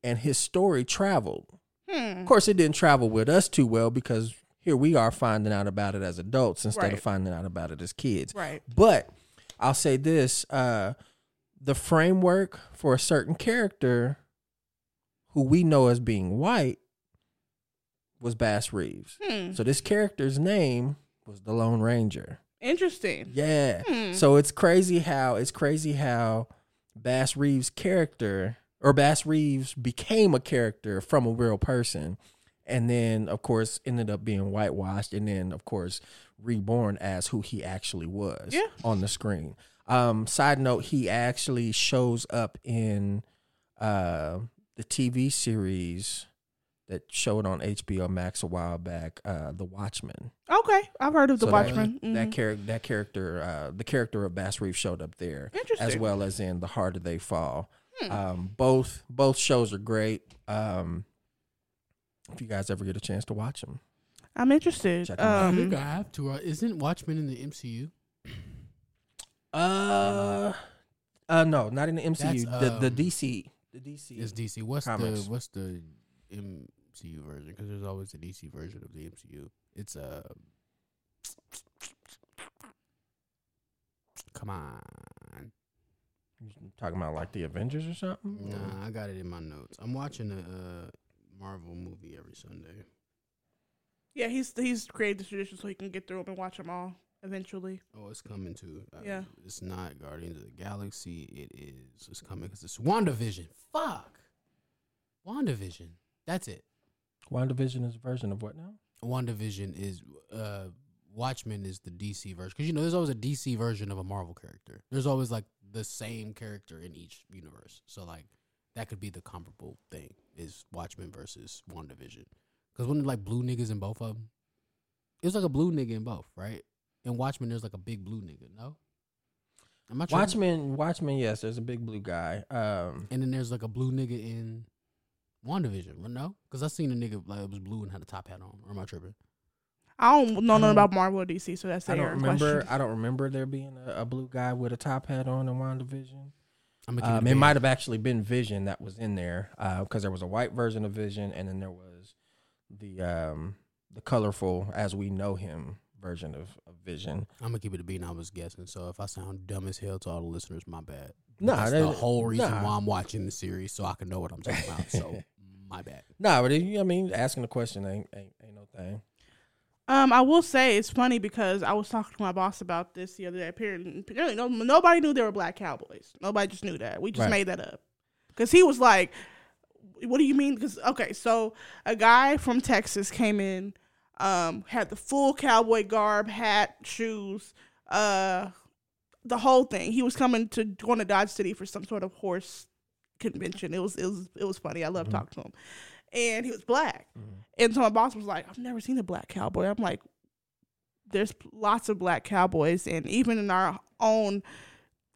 and his story traveled. Hmm. Of course, it didn't travel with us too well because here we are finding out about it as adults instead Right. of finding out about it as kids. Right. But I'll say this: uh, the framework for a certain character who we know as being white was Bass Reeves. Hmm. So this character's name was the Lone Ranger. Interesting. Yeah. Hmm. So it's crazy how it's crazy how Bass Reeves' character or Bass Reeves became a character from a real person and then of course ended up being whitewashed and then of course reborn as who he actually was Yeah. on the screen. Um side note he actually shows up in uh the TV series that showed on HBO Max a while back, uh The Watchmen. Okay, I've heard of the So Watchmen. That, that Mhm. character, that character, uh, the character of Bass Reeves showed up there, Interesting. as well as in The Harder They Fall. Hmm. Um, both both shows are great. Um, if you guys ever get a chance to watch them, I'm interested. Check 'em out. I Um, think I have to. Uh, isn't Watchmen in the MCU? uh, uh, no, not in the MCU. That's, the the um, DC, the DC. It's DC. What's Comics. the what's the MCU version? Because there's always a DC version of the MCU. It's uh Come on. You talking about like the Avengers or something? Nah, I got it in my notes. I'm watching the uh, Marvel movie every Sunday. yeah, he's he's created this tradition so he can get through them and watch them all eventually. Oh, it's coming too. Uh, Yeah. It's not Guardians of the Galaxy. It is. It's coming because it's WandaVision. Fuck. WandaVision. That's it. WandaVision is a version of what now? WandaVision is uh Watchmen is the DC version because you know there's always a DC version of a Marvel character. There's always like the same character in each universe. So like that could be the comparable thing is Watchmen versus WandaVision. Because when like blue niggas in both of them, it was like a blue nigga in both, right? In Watchmen, there's like a big blue nigga. No, am I tripping? Watchmen, Watchmen. Yes, there's a big blue guy. Um, And then there's like a blue nigga in WandaVision. Well, no, because I seen a nigga like it was blue and had a top hat on. Or am I tripping? I don't know Um, nothing about Marvel or DC, so that's the I don't remember. question. I don't remember there being a, a blue guy with a top hat on in WandaVision. I'm gonna keep Um, it might have actually been Vision that was in there because there was a white version of Vision, and then there was the um, the colorful, as we know him, version of, of Vision. I'm gonna keep it a bean. I was guessing. So if I sound dumb as hell to all the listeners, my bad. Nah, that's that- the whole reason nah. why I'm watching the series, so I can know what I'm talking about. So my bad. Nah, but it, I mean, asking the question ain't ain't, ain't no thing. Um, I will say it's funny because I was talking to my boss about this the other day. Apparently, apparently no, nobody knew they were black cowboys. Nobody just knew that. We just Right. made that up. Because he was like, "What do you mean?" Because okay, so a guy from Texas came in, um, had the full cowboy garb, hat, shoes, uh, the whole thing. He was coming to going to Dodge City for some sort of horse convention. It was it was it was funny. I love talking to him, and he was black. And so my boss was like, "I've never seen a black cowboy." I'm like, "There's lots of black cowboys, and even in our own."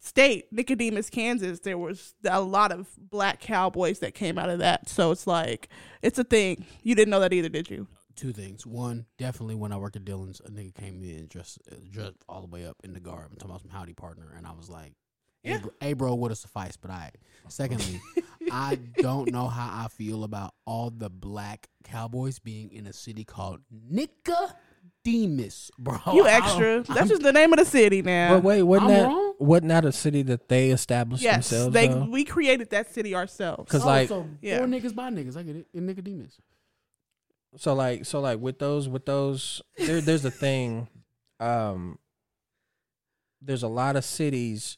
State Nicodemus, Kansas. There was a lot of black cowboys that came out of that, so it's like it's a thing. You didn't know that either, did you? Two things. One, definitely when I worked at Dillon's, a nigga came in dressed uh, dressed all the way up in the garb and talking about some howdy partner, and I was like, "Hey, Yeah. bro, hey bro, would have sufficed." But I, secondly, I don't know how I feel about all the black cowboys being in a city called Nicodemus, bro. You I don't- extra. That's just the name of the city now. But wait, wasn't I'm that wrong? wasn't that a city that they established yes, themselves? they though? we created that city ourselves. 'Cause, Oh, like- so Yeah. four niggas by niggas. I get it in Nicodemus. so like so like with those with those there there's a thing um there's a lot of cities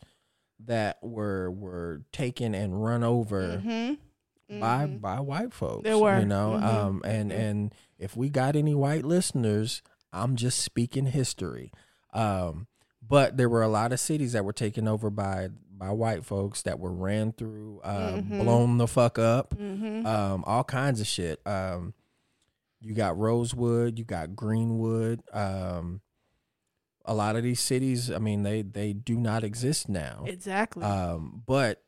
that were were taken and run over Mm-hmm. by by white folks There were. you know Mhm. um and and if we got any white listeners i'm just speaking history um but there were a lot of cities that were taken over by by white folks that were ran through uh blown the fuck up Mm-hmm. um, all kinds of shit. Um, you got Rosewood, you got Greenwood. Um, a lot of these cities, I mean, they they do not exist now. Exactly. Um, but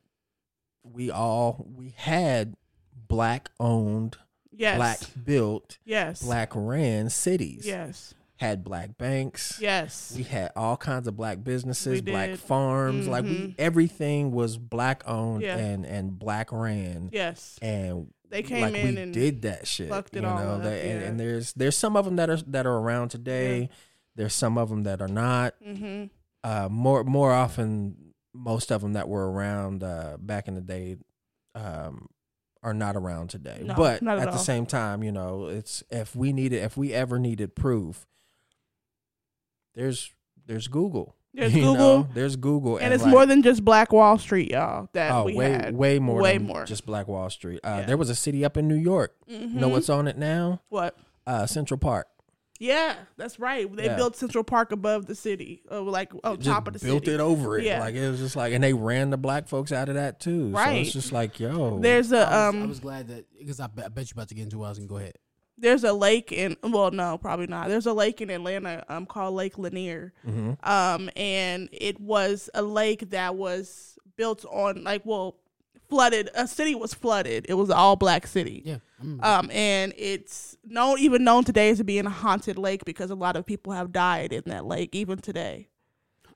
we all we had black owned, yes. black built, Yes. black ran cities. Yes. Had black banks. Yes. We had all kinds of black businesses, black farms. Like we, Mhm. everything was black owned Yeah. and and black ran. yes. And They came like in we and did that shit. fucked it you all know, up, that, and, yeah. and there's there's some of them that are that are around today. There's some of them that are not. Mm-hmm. Uh, more more often, most of them that were around uh, back in the day um, are not around today. No, but at at the same time, you know, it's if we needed if we ever needed proof, there's there's Google. There's you Google, know? there's Google, and, it's like- more than just Black Wall Street, y'all. That Oh, we way had. way more Way than more. just Black Wall Street. Uh, Yeah. There was a city up in New York. Mhm. You know what's on it now? what? Uh, Central Park. Yeah, that's right. They Yeah. built Central Park above the city, uh, like on Just top of the built city. Built it over it. Yeah. Like it was just like, and they ran the black folks out of that too. So Right. it's just like, yo, There's a I was, um. I was glad that because I, bet- I bet you about to get into what I was gonna go ahead. there's a lake in well no probably not there's a lake in atlanta um called lake lanier Mhm. um and it was a lake that was built on like well flooded a city was flooded. It was an all black city. Yeah, um and it's known even known today as being a haunted lake because a lot of people have died in that lake even today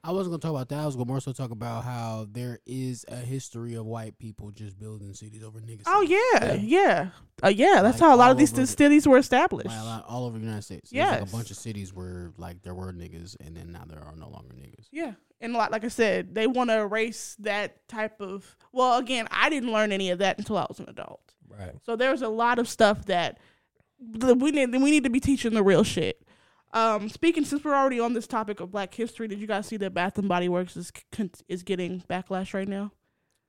I wasn't gonna talk about that. I was gonna more so talk about how there is a history of white people just building cities over niggas. oh yeah yeah uh, yeah that's Like, how a lot of these the- cities were established Like, all over the United States. Yeah, like a bunch of cities where like there were niggas and then now there are no longer niggas. Yeah. And like, like I said, they want to erase that type of. Well, again, I didn't learn any of that until I was an adult. right. So there's a lot of stuff that that we need. We need to be teaching the real shit. Um, speaking since we're already on this topic of Black History, did you guys see that Bath and Body Works is is getting backlash right now?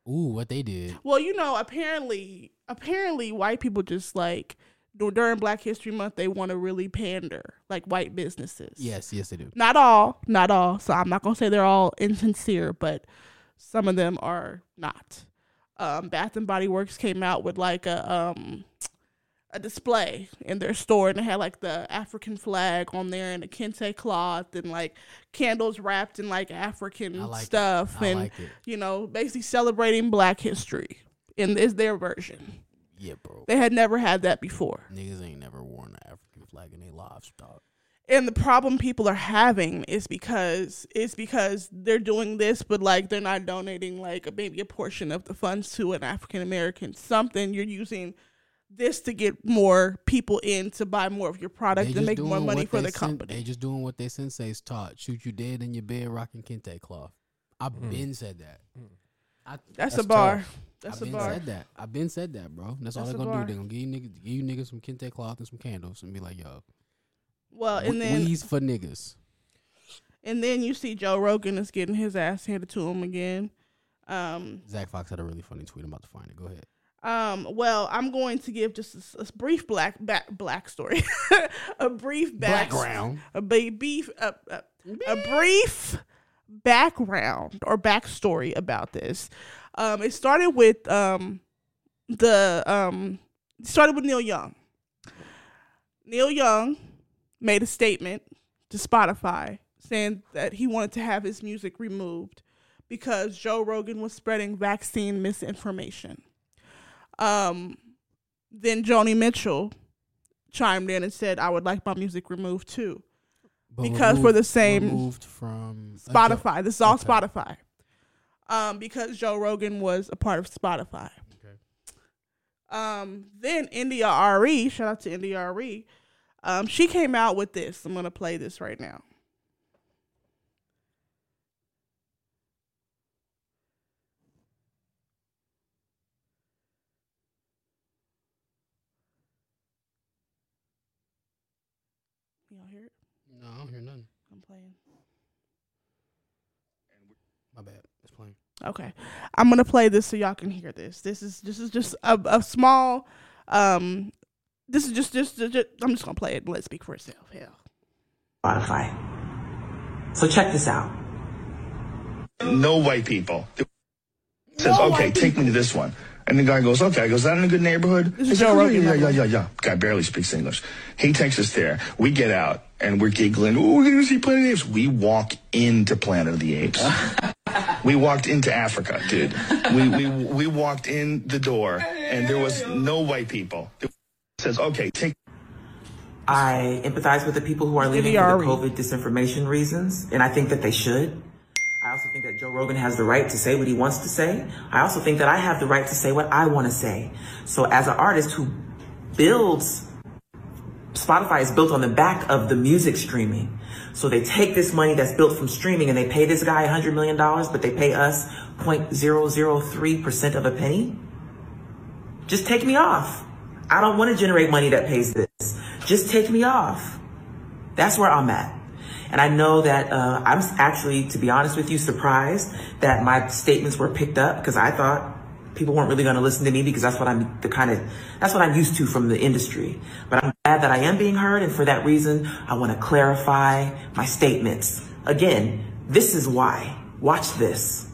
Ooh, what they did. Well, you know, apparently, apparently, white people just like during Black History Month, they want to really pander like white businesses. Yes, yes they do. Not all, not all. So I'm not gonna say they're all insincere, but some of them are not. Um, Bath and Body Works came out with like a um a display in their store, and they had like the African flag on there and a kente cloth and like candles wrapped in like African like stuff, and like you know, basically celebrating Black history. And is their version. Yeah, bro. They had never had that before. Niggas ain't never worn an African flag in their livestock. and the problem people are having is because it's because they're doing this but like they're not donating like a, maybe a portion of the funds to an african american something you're using this to get more people in to buy more of your product They and make more money for they the sen- company They just doing what they senseis taught. Shoot you dead in your bed rocking kente cloth. I've Mm. been said that. I, that's, That's a bar tough. that's I've a been bar said that. I've been said that, bro. That's, all they're gonna bar. do. They're gonna give you niggas, give you niggas some kente cloth and some candles and be like, yo, well and we- then we's for niggas. and then you see joe rogan is getting his ass handed to him again um Zach Fox had a really funny tweet. I'm about to find it. Go ahead. Um, well, I'm going to give just a brief black back black story, a brief back Background. a beef, a, a, a brief background or backstory about this. Um, it started with um, the um, it started with Neil Young. Neil Young made a statement to Spotify saying that he wanted to have his music removed because Joe Rogan was spreading vaccine misinformation. Um, then Joni Mitchell chimed in and said, "I would like my music removed too." But Because for the same- removed from Spotify. This is all Okay. Spotify. Um, because Joe Rogan was a part of Spotify. Okay. Um, then India RE, shout out to India RE. Um, she came out with this. I'm gonna play this right now. Y'all hear it? No, I don't hear nothing. I'm playing. My bad. It's playing. Okay, I'm gonna play this so y'all can hear this. This is this is just a, a small. Um, this is just, just just I'm just gonna play it and let it speak for itself. Hell. Spotify. So check this out. no white people. Says, okay, take me to this one. And the guy goes, okay. I goes, is that in a good neighborhood? This I is said, Joe "Oh, Rogan, Yeah, yeah, yeah, yeah, yeah. Guy barely speaks English. He takes us there. We get out and we're giggling. Oh, we're going to see Planet of the Apes. We walk into Planet of the Apes. we walked into Africa, dude. We, we, we walked in the door and there was no white people. It says, okay, take I empathize with the people who are leaving for the COVID disinformation reasons, and I think that they should. I also think that Joe Rogan has the right to say what he wants to say. I also think that I have the right to say what I want to say. So as an artist who builds, Spotify is built on the back of the music streaming. So they take this money that's built from streaming and they pay this guy $100 million, but they pay us 0.003% of a penny. Just take me off. I don't want to generate money that pays this. Just take me off. That's where I'm at. And I know that uh, I'm actually, to be honest with you, surprised that my statements were picked up because I thought people weren't really going to listen to me because that's what I'm the kind of that's what I'm used to from the industry. But I'm glad that I am being heard, and for that reason, I want to clarify my statements. Again, this is why. Watch this.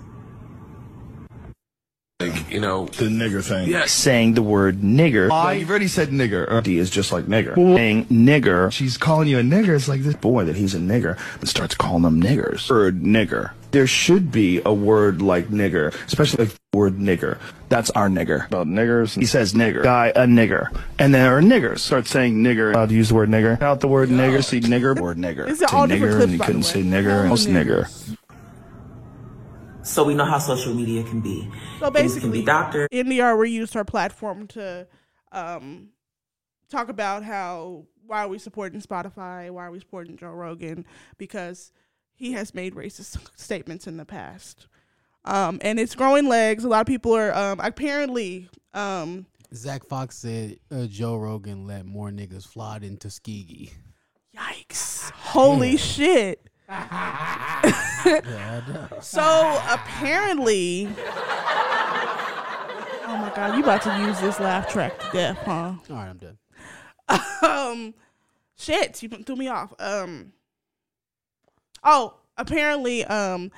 Like, you know, the nigger thing. yes. saying the word nigger. Well, you've already said nigger. Or D is just like nigger. Saying nigger. she's calling you a nigger. It's like this boy that he's a nigger and starts calling them niggers. Word nigger. There should be a word like nigger, especially like the word nigger. That's our nigger. About niggers. He says nigger. Guy, a nigger. And there are niggers. Start saying nigger. Allowed to use the word nigger. Out the word nigger. See nigger. Word nigger. These are say all different nigger clips, and you couldn't say nigger. All Most nigger. So we know how social media can be. So Things can basically, be doctored. India reused her platform to um, talk about how why are we supporting Spotify, why are we supporting Joe Rogan, because he has made racist statements in the past. Um, and it's growing legs. A lot of people are um, apparently um, Zach Fox said uh, Joe Rogan let more niggas fly in Tuskegee. yikes, holy shit. Yeah, I. So apparently, oh my god, you about to use this laugh track to death, huh? All right, I'm done. um shit you threw me off um oh apparently um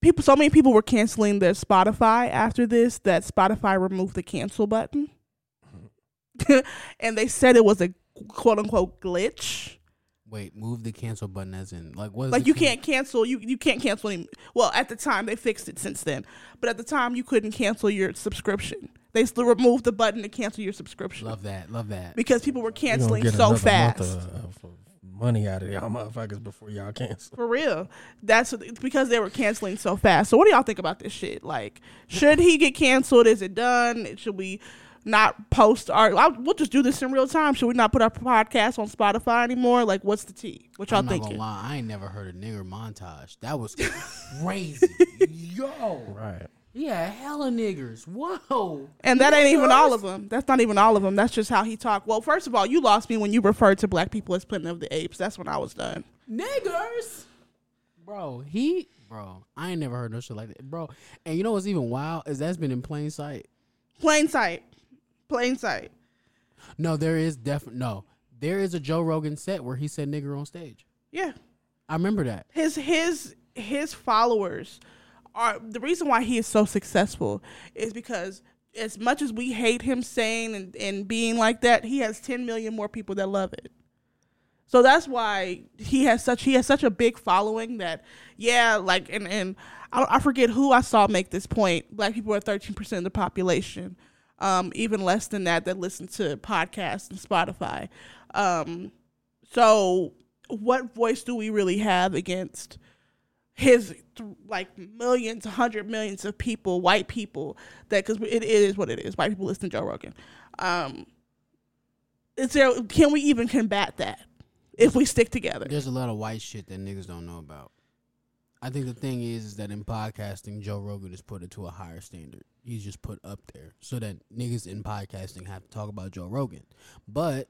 people so many people were canceling their spotify after this that spotify removed the cancel button and they said it was a quote unquote glitch Wait, move the cancel button as in like what? Is like you can- can't cancel you you can't cancel any well at the time they fixed it since then but at the time you couldn't cancel your subscription they still removed the button to cancel your subscription Love that. Love that. because people were canceling so fast month of, of money out of y'all motherfuckers before y'all cancel. For real. That's because they were canceling so fast. So what do y'all think about this shit? Like, should he get canceled? Is it done? Should we not post our I'll, we'll just do this in real time. Should we not put our podcast on Spotify anymore? Like what's the tea? What y'all I'm thinking? lie, I ain't never heard a nigger montage. That was crazy. Yo, Right. Yeah, hella niggers. Whoa, And that ain't even all of them. That's not even all of them. That's just how he talked. Well, first of all, you lost me when you referred to black people as Planet of the Apes. That's when I was done. niggers, bro. He, bro, I ain't never heard no shit like that, bro. And you know what's even wild is that's been in plain sight. Plain sight. Plain sight. No, there is definitely no. There is a Joe Rogan set where he said nigger on stage. Yeah. I remember that. his his his followers are the reason why he is so successful is because as much as we hate him saying and, and being like that, he has 10 million more people that love it. So that's why he has such he has such a big following that yeah, like and and I, I forget who I saw make this point. Black people are 13% of the population. Um, even less than that that listen to podcasts and Spotify. Um, so what voice do we really have against his like millions, hundred millions of people, white people that because it, it is what it is. White people listen to Joe Rogan. Um, is there? Can we even combat that if we stick together? There's a lot of white shit that niggas don't know about. I think the thing is, is that in podcasting, Joe Rogan is put it to a higher standard. He's just put up there so that niggas in podcasting have to talk about Joe Rogan. But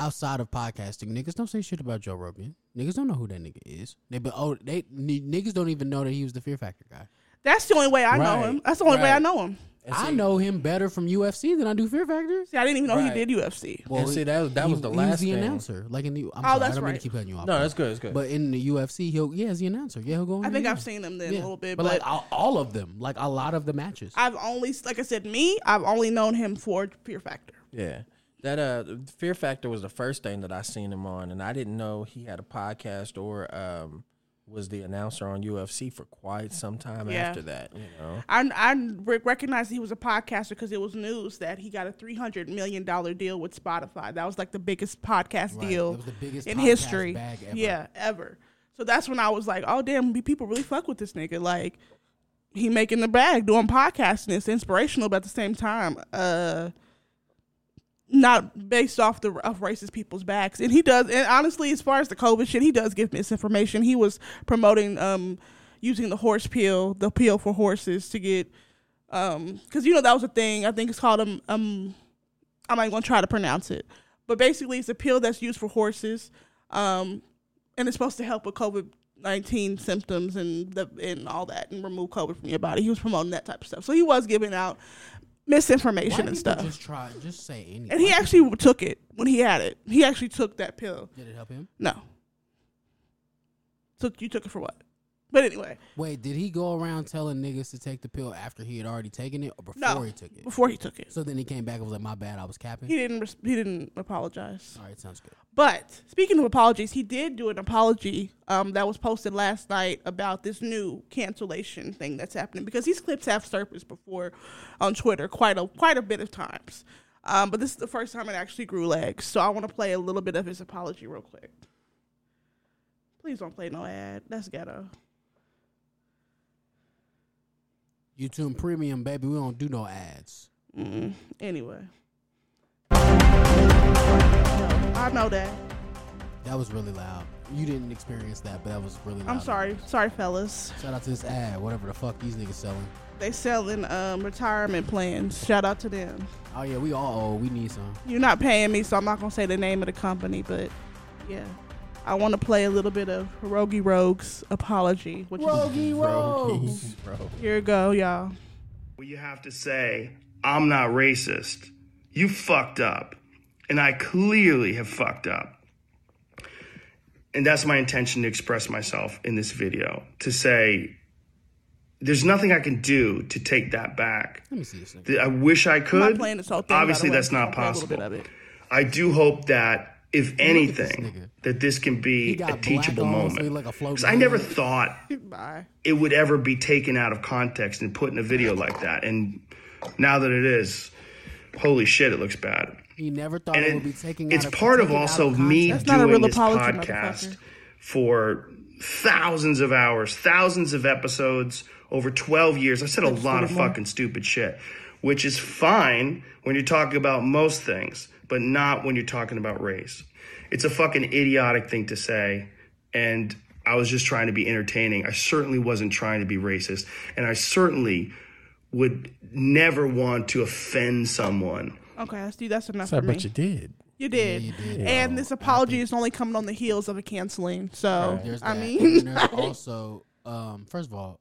outside of podcasting, niggas don't say shit about Joe Rogan. Niggas don't know who that nigga is. They but oh they n- niggas don't even know that he was the Fear Factor guy. That's the only way I know him. That's the only way I know him. And I see- know him better from UFC than I do Fear Factor. See, I didn't even know Right. he did UFC. And see, that was- that he- was the he last the thing. announcer. Like in the I'm Oh, sorry, that's I don't mean right. to keep cutting you off. No, that's good. It's good. But in the UFC, he'll yeah, he's the announcer. Yeah, he'll go. on I think there. I've seen them then Yeah. a little bit, but, but, like all, all of them, like a lot of the matches. I've only, like I said, me, I've only known him for Fear Factor. Yeah. That uh Fear Factor was the first thing that I seen him on and I didn't know he had a podcast or um was the announcer on UFC for quite some time Yeah. after that, you know. I I re- recognized he was a podcaster because it was news that he got a three hundred million dollar deal with Spotify. That was like the biggest podcast Right. deal the biggest in podcast history. bag ever. Yeah, ever. So that's when I was like, oh damn, people really fuck with this nigga. Like he making the bag doing podcasting. It's inspirational, but at the same time, uh. Not based off the of racist people's backs, and he does. And honestly, as far as the COVID shit, he does give misinformation. He was promoting um using the horse pill, the pill for horses to get um because you know that was a thing. I think it's called um um I'm not gonna try to pronounce it, but basically it's a pill that's used for horses, um and it's supposed to help with COVID nineteen symptoms and the and all that and remove COVID from your body. He was promoting that type of stuff, so he was giving out misinformation and stuff. Just try, just say anything. And he actually took it when he had it. He actually took that pill. did it help him? No. So you took it for what? But anyway, Wait, did he go around telling niggas to take the pill after he had already taken it or before no. he took it? Before he took it, So then he came back and was like, "My bad, I was capping." he didn't. res- He didn't apologize. All right, sounds good. But speaking of apologies, he did do an apology um, that was posted last night about this new cancellation thing that's happening because these clips have surfaced before on Twitter quite a quite a bit of times. Um, but this is the first time it actually grew legs. So I want to play a little bit of his apology real quick. Please don't play no ad. That's ghetto. YouTube Premium, baby, we don't do no ads. Mm, anyway. I know that. That was really loud. You didn't experience that, but that was really loud. I'm sorry. Sorry, fellas. Shout out to this ad, whatever the fuck these niggas selling. They selling um, retirement plans. Shout out to them. Oh yeah, we all owe. We need some. You're not paying me, so I'm not gonna say the name of the company, but yeah. I want to play a little bit of Rogie Rogue's apology. Which Rogie Rose. Here you go, y'all. Well, you have to say, I'm not racist. You fucked up. And I clearly have fucked up. And that's my intention to express myself in this video to say, there's nothing I can do to take that back. Let me see this. Nigga. I wish I I'm could. not playing this whole thing. Obviously, that's not play a little possible. bit of it. I do hope that, if this anything, nigga. that this can be a teachable black on, so moment. like a I never thought Bye. it would ever be taken out of context and put in a video like that. And now that it is, holy shit, it looks bad. He never thought And it it- would be taken. it's out of, part of also of me. That's doing this podcast for thousands of hours, thousands of episodes over 12 years. I said a lot of fucking stupid shit, which is fine when you're talking about most things, but not when you're talking about race. It's a fucking idiotic thing to say. And I was just trying to be entertaining. I certainly wasn't trying to be racist. And I certainly would never want to offend someone. Okay, that's that's enough So, for me. but you did. You did. you did. And this apology is only coming on the heels of a canceling. So There's I that. mean, also, um, first of all,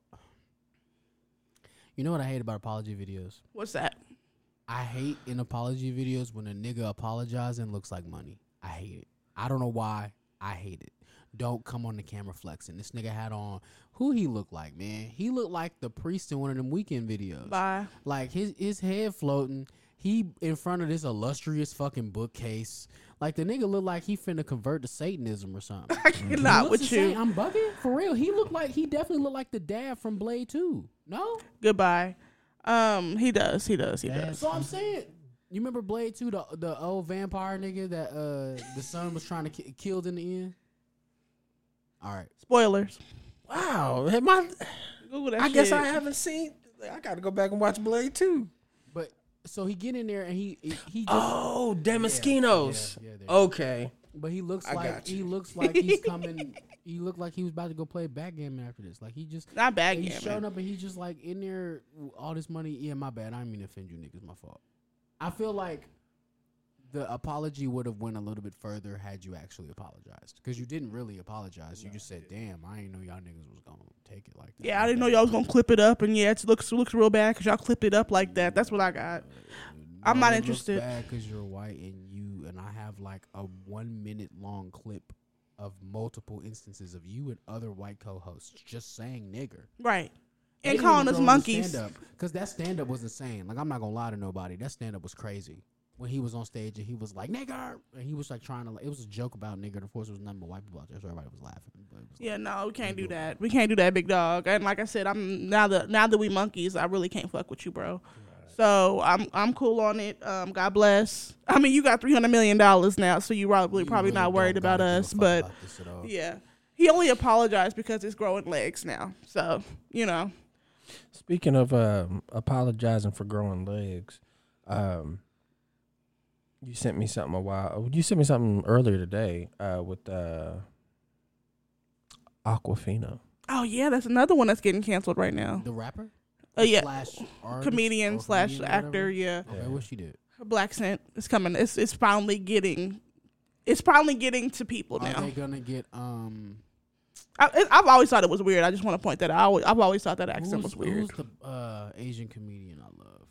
you know what I hate about apology videos? what's that? I hate in apology videos when a nigga apologizing looks like money. I hate it. I don't know why. I hate it. don't come on the camera flexing. This nigga had on who he looked like, man. He looked like the priest in one of them Weeknd videos. Bye. Like his his head floating. He in front of this illustrious fucking bookcase. Like the nigga looked like he finna convert to Satanism or something. I cannot with you. I'm bugging for real. He looked like he definitely looked like the dad from Blade Two. No, Goodbye. Um, he does. He does. He does. So I'm saying. You remember Blade Two, the the old vampire nigga that uh the son was trying to ki- killed in the end. All right, Spoilers. Wow, am I? Google that I guess shit. I haven't seen. I got to go back and watch Blade too. but so he get in there and he he, he just Oh, Damaskinos. yeah, yeah, there you okay. But he looks I like got he looks like he's coming. he looked like he was about to go play backgammon after this. Like he just Not bad he's game. showing up and he's just like in there all this money. Yeah, my bad. I didn't mean to offend you niggas. My fault. I feel like the apology would have went a little bit further had you actually apologized because you didn't really apologize. You just said, "Damn, I didn't know y'all niggas was gonna take it like that." Yeah, I didn't know y'all was gonna clip it up, and yeah, it looks looks real bad because y'all clipped it up like that. That's what I got. Uh, I'm not interested. Bad because you're white and you and I have like a one minute long clip of multiple instances of you and other white co-hosts just saying nigger Right. And calling us monkeys. because that stand up was insane. Like I'm not gonna lie to nobody, that stand up was crazy. When he was on stage and he was like nigger, and he was like trying to, like, it was a joke about nigger. Of course, it was nothing but white people out there, so everybody was laughing. Was Yeah, no, we can't do that. We can't do that, big dog. And like I said, I'm now that now that we monkeys, I really can't fuck with you, bro. So I'm I'm cool on it. Um, God bless. I mean, you got three hundred million dollars now, so you probably You probably really not worried about gotta give a us. But about this at all. yeah, he only apologized because it's growing legs now. So you know, Speaking of um, apologizing for growing legs, um, you sent me something a while. You sent me something earlier today uh, with uh, Awkwafina. oh yeah, that's another one that's getting canceled right now. the rapper, Oh yeah, slash artist comedian slash comedian actor. Yeah, Okay, what she did? Her blaccent is coming. It's it's finally getting. It's finally getting to people now. Are now. they gonna get um? I, I've always thought it was weird. I just want to point that out. I always, I've always thought that accent who's, was weird. Who's the uh, Asian comedian I love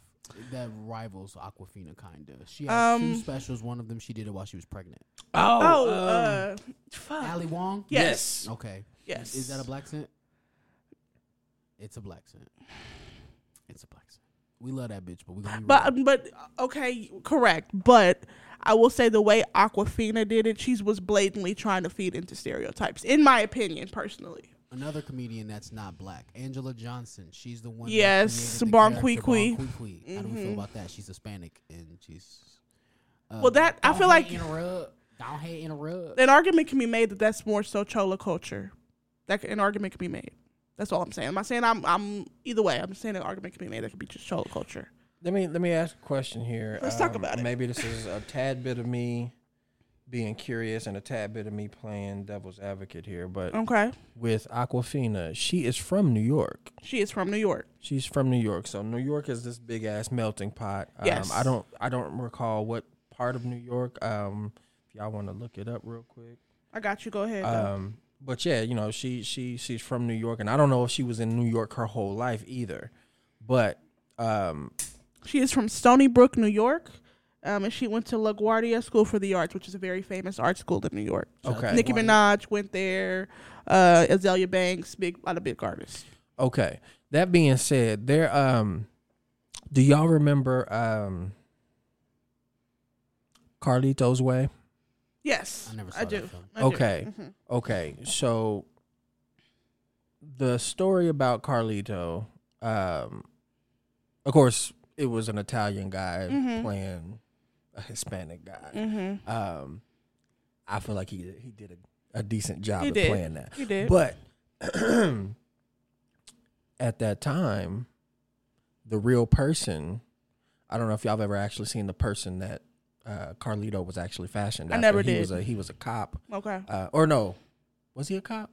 that rivals Awkwafina? Kinda. She had Um, two specials. One of them she did it while she was pregnant. Oh, um, uh, fuck. Ali Wong. Yes. Okay. Yes. Is that a blaccent? It's a blaccent. It's a blaccent. We love that bitch, but we gonna be But real. but okay, correct. But I will say the way Awkwafina did it, she was blatantly trying to feed into stereotypes, in my opinion, personally. another comedian that's not black, Angela Johnson. She's the one. Yes, created the Bon character Qui Bon Qui Qui. How do we feel about that? She's Hispanic and she's. Uh, Well, that- I feel like- in a rub. Don't hate in a rub. An argument can be made that that's more so chola culture. That an argument can be made. That's all I'm saying. I'm not saying I'm I'm either way. I'm saying an argument can be made that could be just chola culture. Let me let me ask a question here. Um, Let's talk about it. Maybe this is a tad bit of me being curious and a tad bit of me playing devil's advocate here, but Okay, with Awkwafina, she is from New York. she is from New York. She's from New York, so New York is this big ass melting pot. Um, Yes. I don't I don't recall what part of New York. Um, if y'all want to look it up real quick. I got you. Go ahead. Um, but yeah, you know, she she she's from New York, and I don't know if she was in New York her whole life either. But um, She is from Stony Brook, New York. Um, and she went to LaGuardia School for the Arts, which is a very famous art school in New York. okay, Nicki Minaj went there. Uh, Azealia Banks, big, a lot of big artists. Okay. That being said, there um do y'all remember um Carlito's Way? Yes, I never saw I that do. film. I do. Okay. Mhm. Okay. So the story about Carlito, um of course it was an Italian guy Mhm. playing a Hispanic guy. Mhm. Um I feel like he he did a, a decent job He of did. playing that. He did. But at that time, the real person, I don't know if y'all have ever actually seen the person that uh, Carlito was actually fashioned I after. never he did. Was a, he was a cop. okay. Uh, or no, was he a cop?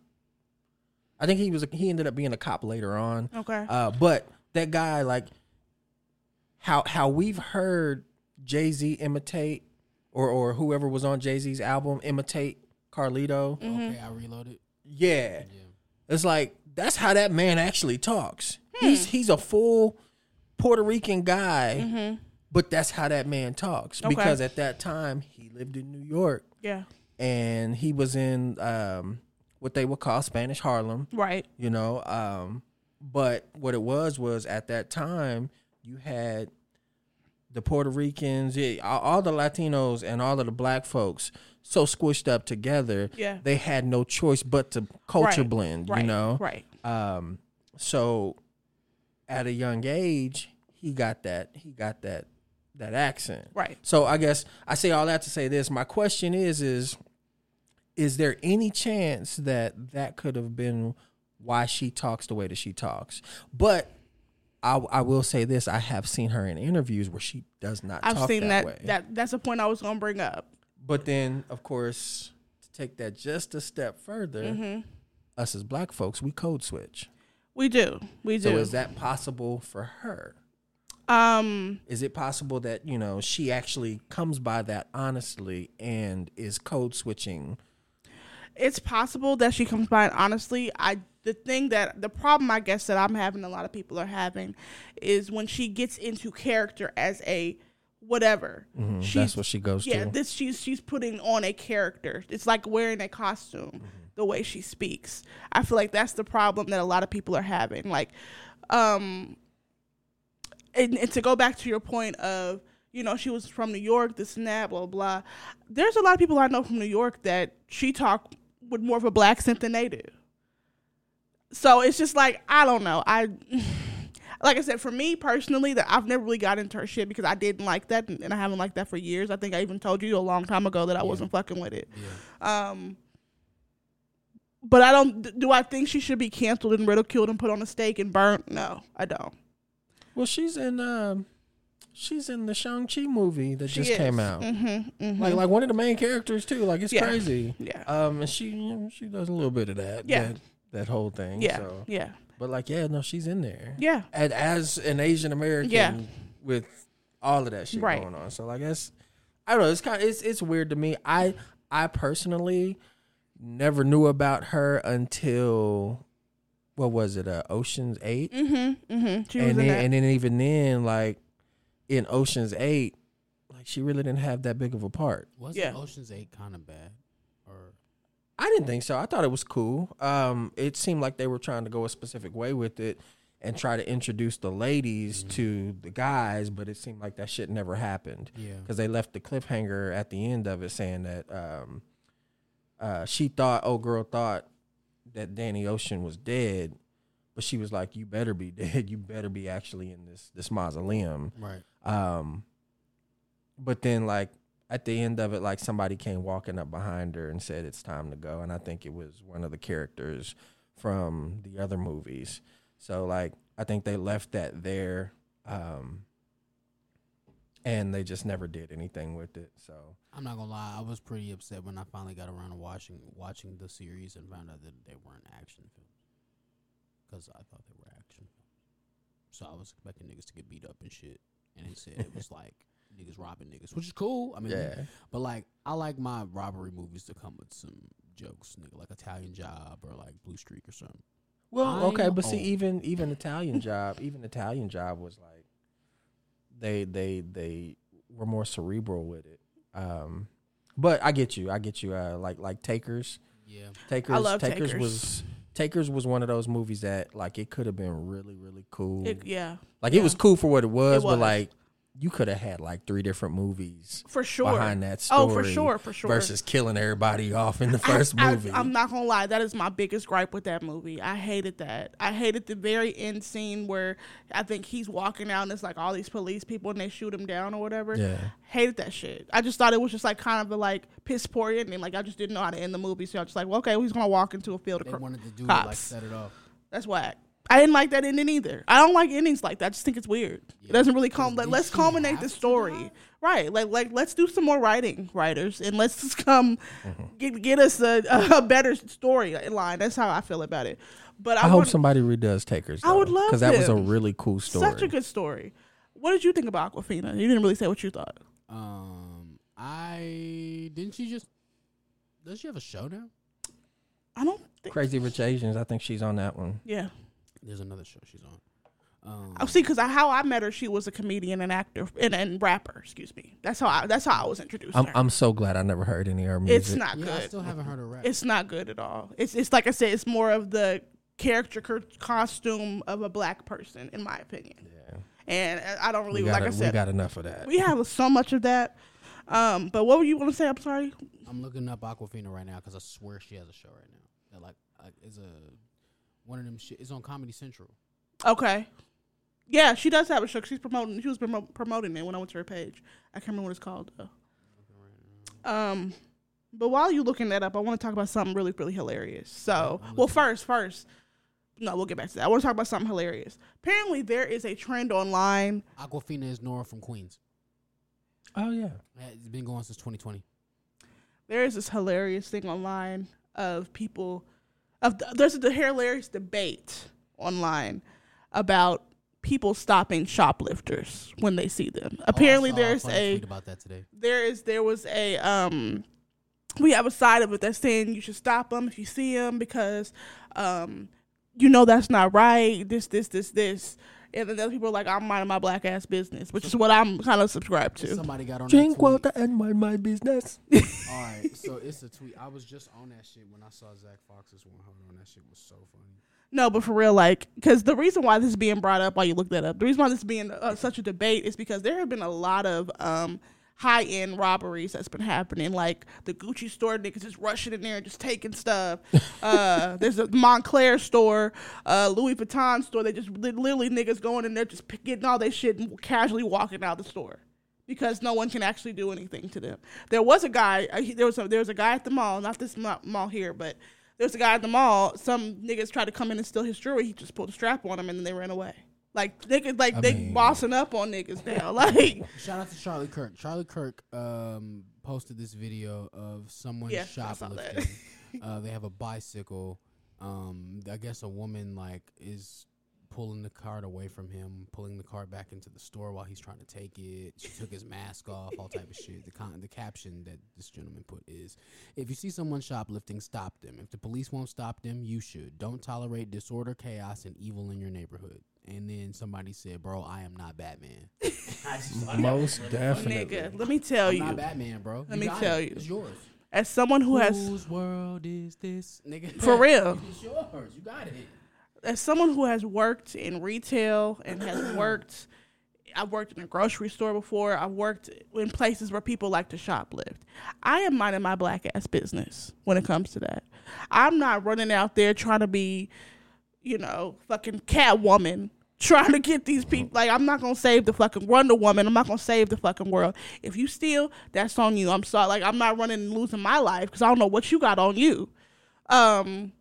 I think he was. A, he ended up being a cop later on. Okay. Uh, but that guy, like, how how we've heard Jay Z imitate, or or whoever was on Jay Z's album imitate Carlito. Mm-hmm. Okay, I reloaded. Yeah, Yeah. it's like that's how that man actually talks. Hmm. He's he's a full Puerto Rican guy, Mm-hmm. But that's how that man talks Okay. because at that time he lived in New York Yeah. and he was in um what they would call Spanish Harlem. Right. you know um but what it was was at that time you had the puerto ricans yeah, all, the latinos and all of the black folks so squished up together Yeah. they had no choice but to culture Right. blend Right. you know Right. um so at a young age he got that he got that that accent Right. so i guess i say all that to say this my question is is is there any chance that that could have been why she talks the way that she talks but I, I will say this i have seen her in interviews where she does not I've seen that, that. That that's a point I was gonna bring up. but then of course to take that just a step further Mm-hmm. us as black folks we code switch We do. We do. so is that possible for her um is it possible that you know she actually comes by that honestly and is code switching? It's possible that she comes by it honestly. I the thing that the problem i guess that i'm having a lot of people are having is when she gets into character as a whatever. She's Mm-hmm. that's what she goes yeah to. this she's she's putting on a character. It's like wearing a costume Mm-hmm. the way she speaks. I feel like that's the problem that a lot of people are having. Like um and, and to go back to your point of you know she was from new york this and that blah blah there's a lot of people i know from new york that she talk with more of a black accent than they do. So it's just like i don't know. I like i said for me personally that i've never really got into her shit because i didn't like that and, and i haven't liked that for years. I think i even told you a long time ago that i wasn't fucking with it. Yeah. um but i don't do i think she should be canceled and ridiculed and put on a stake and burnt? No i don't well she's in um she's in the shang-chi movie that She just is. came out mm-hmm, mm-hmm. like like one of the main characters too like it's Yeah. crazy yeah um and she you know, she does a little bit of that Yeah. that, that whole thing yeah so yeah but like yeah no she's in there yeah and as an asian american Yeah. with all of that shit Right. going on so like it's i don't know it's kind of it's, it's weird to me i i personally never knew about her until what was it uh oceans 8 mm-hmm mm-hmm she was and in then that and then even then like in oceans 8 like she really didn't have that big of a part Was Yeah. Ocean's Eight kind of bad? Or I didn't think so. I thought it was cool. Um, it seemed like they were trying to go a specific way with it and try to introduce the ladies to the guys, but it seemed like that shit never happened yeah, because they left the cliffhanger at the end of it saying that um, uh, she thought, oh girl thought that Danny Ocean was dead, but she was like, you better be dead. You better be actually in this this mausoleum. right. Um, but then like at the end of it, like somebody came walking up behind her and said it's time to go, and I think it was one of the characters from the other movies. So like I think they left that there, um, and they just never did anything with it. So I'm not gonna lie, I was pretty upset when I finally got around to watching watching the series and found out that they weren't action films. Because I thought they were action films, so I was expecting niggas to get beat up and shit, and instead it was like niggas robbing niggas, which is cool. I mean, yeah, but like I like my robbery movies to come with some jokes, nigga, like Italian Job or like Blue Streak or something. well, okay, I'm but see, even even Italian Job, even Italian Job was like they they they were more cerebral with it. Um, but I get you, I get you. Uh, like like Takers. Yeah, Takers, I love Takers, Takers. was Takers was one of those movies that like it could have been really really cool. It- yeah like yeah. it was cool for what it was, It but like you could have had like three different movies for sure behind that story. oh for sure for sure Versus killing everybody off in the first I, movie. I'm not gonna lie, that is my biggest gripe with that movie. I hated that. I hated the very end scene where I think he's walking out and it's like all these police people and they shoot him down or whatever. yeah. Hated that shit. I just thought it was just like kind of a like piss poor ending. Like I just didn't know how to end the movie, so I was just like, well, okay, well, he's gonna walk into a field of they cr- wanted to do it like cops. set it off. That's whack. I didn't like that ending either. I don't like endings like that. I just think it's weird. It doesn't really come. Like, let's culminate the story, right? Like, like let's do some more writing, writers, and let's just come Mm-hmm. get get us a, a better story line. That's how I feel about it. But I, I hope would- somebody redoes Takers. I would love because that was a really cool story. such a good story. What did you think about Awkwafina? You didn't really say what you thought. Um, I didn't she just does she have a show now? I don't think. Crazy Rich Asians. I think she's on that one. Yeah, There's another show she's on. Um, Oh, see, because how I met her, she was a comedian and actor and, and rapper. Excuse me. That's how I. That's how I was introduced. I'm her. I'm so glad I never heard any of her music. it's not yeah, good. I still haven't heard her rap. it's not good at all. It's it's like I said. It's more of the character costume of a black person, in my opinion. Yeah. And I don't really like I said we got enough of that. we have so much of that. Um, but what were you going to say? I'm sorry. I'm looking up Awkwafina right now because I swear she has a show right now. That like uh, is a one of them shit. It's on Comedy Central. Okay. Yeah, she does have a show. She's promoting. She was promo- promoting it when I went to her page. I can't remember what it's called though. Um, but while you're looking that up, I want to talk about something really, really hilarious. So, well, first, first, no, we'll get back to that. I want to talk about something hilarious. Apparently, there is a trend online. Awkwafina is Nora from Queens. Oh yeah. Yeah, It's been going since 2020. There is this hilarious thing online of people. Of there's a hilarious debate online about people stopping shoplifters when they see them. Apparently, Oh, saw there's a about that today. there is there was a um we have a side of it that's saying you should stop them if you see them because um you know that's not right this this this this and then other people are like i'm minding my black ass business which is what i'm kind of subscribed to Somebody got on Drink that tweet. water and mind my business. All right, so it's a tweet. I was just on that shit when I saw Zach Fox's one. Hold on, that shit was so funny. no but for real like because the reason why this is being brought up while you look that up the reason why this is being uh, such a debate is because there have been a lot of um high end robberies that's been happening. Like the Gucci store niggas just rushing in there and just taking stuff. uh, there's a Moncler store, uh, Louis Vuitton store. They just literally niggas going in there just getting all their shit and casually walking out the store because no one can actually do anything to them. There was a guy. Uh, he- there was a, there was a guy at the mall, not this ma- mall here, but there was a guy at the mall. Some niggas tried to come in and steal his jewelry. He just pulled a strap on him and then they ran away. Like niggas, like I they mean- bossing up on niggas now. Like Shout out to Charlie Kirk. Charlie Kirk um, posted this video of someone Yeah, I saw that. shoplifting. uh, they have a bicycle. Um, I guess a woman like is pulling the cart away from him, pulling the cart back into the store while he's trying to take it. She took his mask off, all type of shit. The con- the caption that this gentleman put is: If you see someone shoplifting, stop them. If the police won't stop them, you should. Don't tolerate disorder, chaos, and evil in your neighborhood. And then somebody said, "Bro, I am not Batman." I just thought that Most definitely. nigga, let me tell I'm you, not Batman, bro. Let me got tell it. you. it's yours. as someone who has Whose world is this, nigga? For real. it's yours. You got it. as someone who has worked in retail and has worked I've worked in a grocery store before. I've worked in places where people like to shoplift. I am minding my black ass business when it comes to that. I'm not running out there trying to be, you know, fucking Catwoman trying to get these people. Like, I'm not gonna save the fucking Wonder Woman. I'm not gonna save the fucking world. If you steal, that's on you. I'm sorry. Like, I'm not running and losing my life because I don't know what you got on you. Um,